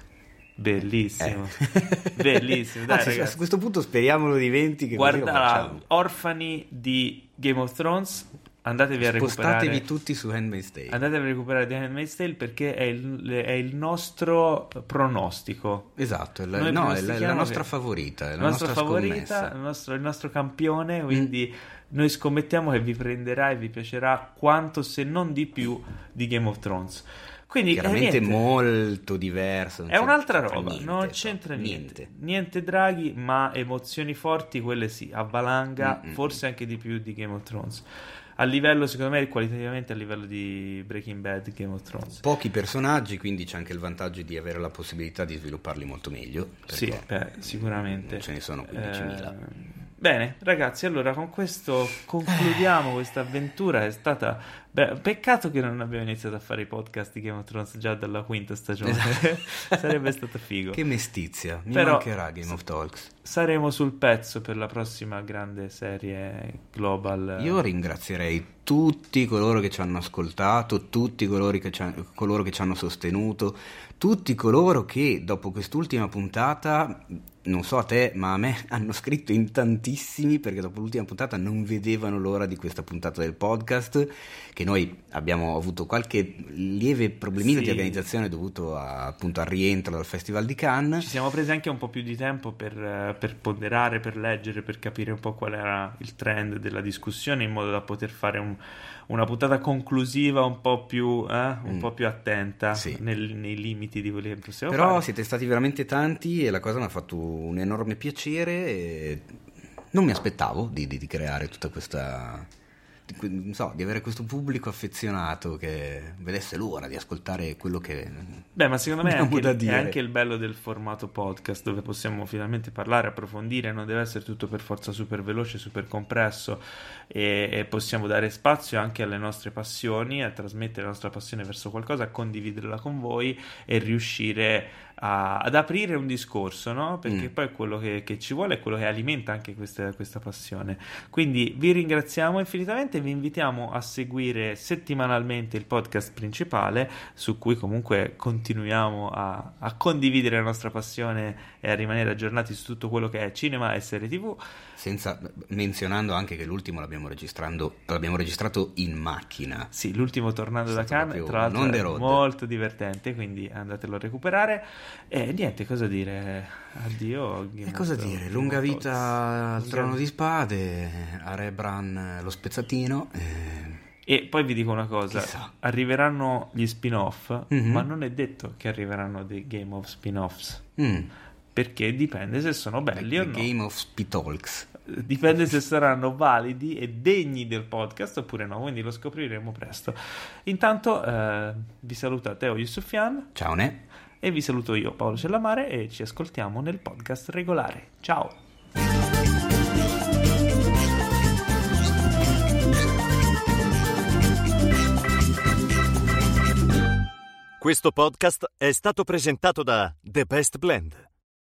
Bellissimo, Eh. *laughs* bellissimo. Dai, Anzi, a questo punto speriamo lo diventi che Guarda, orfani di Game of Thrones, andatevi a recuperare. Spostatevi tutti su Handmaid's Tale. Andatevi a recuperare The Handmaid's Tale perché è il, è il nostro pronostico. Esatto, è la, no, è la, la nostra favorita, è la nostra nostra favorita, il nostro, il nostro campione, quindi noi scommettiamo che vi prenderà e vi piacerà quanto se non di più di Game of Thrones. Quindi eh, Chiaramente niente. molto diverso. È un'altra roba, niente, non no, c'entra niente. niente. draghi, ma emozioni forti, quelle sì, a valanga, Mm, mm, forse anche di più di Game of Thrones. A livello, secondo me, qualitativamente a livello di Breaking Bad, Game of Thrones. Pochi personaggi, quindi c'è anche il vantaggio di avere la possibilità di svilupparli molto meglio. Sì, beh, sicuramente. ce ne sono 15.000. Eh, bene, ragazzi, allora con questo concludiamo questa avventura. È stata. Beh, peccato che non abbiamo iniziato a fare i podcast di Game of Thrones già dalla quinta stagione. *laughs* Sarebbe stato figo. Che mestizia, mi Però- mancherà Game of Talks. Saremo sul pezzo per la prossima grande serie global. Io ringrazierei tutti coloro che ci hanno ascoltato, tutti coloro che ci, han- coloro che ci hanno sostenuto, tutti coloro che dopo quest'ultima puntata, non so a te, ma a me *laughs* hanno scritto in tantissimi perché dopo l'ultima puntata non vedevano l'ora di questa puntata del podcast, che noi abbiamo avuto qualche lieve problemino Sì. di organizzazione dovuto a- appunto al rientro dal Festival di Cannes. Ci siamo presi anche un po' più di tempo per, eh, per ponderare, per leggere, per capire un po' qual era il trend della discussione in modo da poter fare un- una puntata conclusiva un po' più, eh, un Mm. po' più attenta Sì. nel- nei limiti di quelli che possiamo Però fare. siete stati veramente tanti e la cosa mi ha fatto un enorme piacere non mi aspettavo di, di- di creare tutta questa... so, di avere questo pubblico affezionato che vedesse l'ora di ascoltare quello che... Beh, ma secondo me è anche, da è anche il bello del formato podcast dove possiamo finalmente parlare, approfondire, non deve essere tutto per forza super veloce, super compresso e, e possiamo dare spazio anche alle nostre passioni, a trasmettere la nostra passione verso qualcosa, a condividerla con voi e riuscire a- ad aprire un discorso, no? Perché Mm. poi quello che, che ci vuole è quello che alimenta anche questa, questa passione. Quindi vi ringraziamo infinitamente, vi invitiamo a seguire settimanalmente il podcast principale su cui comunque continuiamo a, a condividere la nostra passione e a rimanere aggiornati su tutto quello che è cinema e serie tv. Senza, menzionando anche che l'ultimo l'abbiamo, registrando, l'abbiamo registrato in macchina. Sì, l'ultimo tornando da Cannes, tra l'altro è molto divertente, quindi andatelo a recuperare. E niente, cosa dire? Addio. Game E cosa Thrones, dire? Game Lunga vita al trono di spade, a Rebran lo spezzatino. eh, E poi vi dico una cosa, Chissà. arriveranno gli spin-off, Mhm. ma non è detto che arriveranno dei Game of spin-offs, mm, perché dipende se sono belli the o no. Game of Spitalks. Dipende se saranno validi e degni del podcast oppure no, quindi lo scopriremo presto. Intanto eh, vi saluta Teo Yusufian Ciao Ne. e vi saluto io Paolo Cellamare e ci ascoltiamo nel podcast regolare. Ciao! Questo podcast è stato presentato da The Best Blend,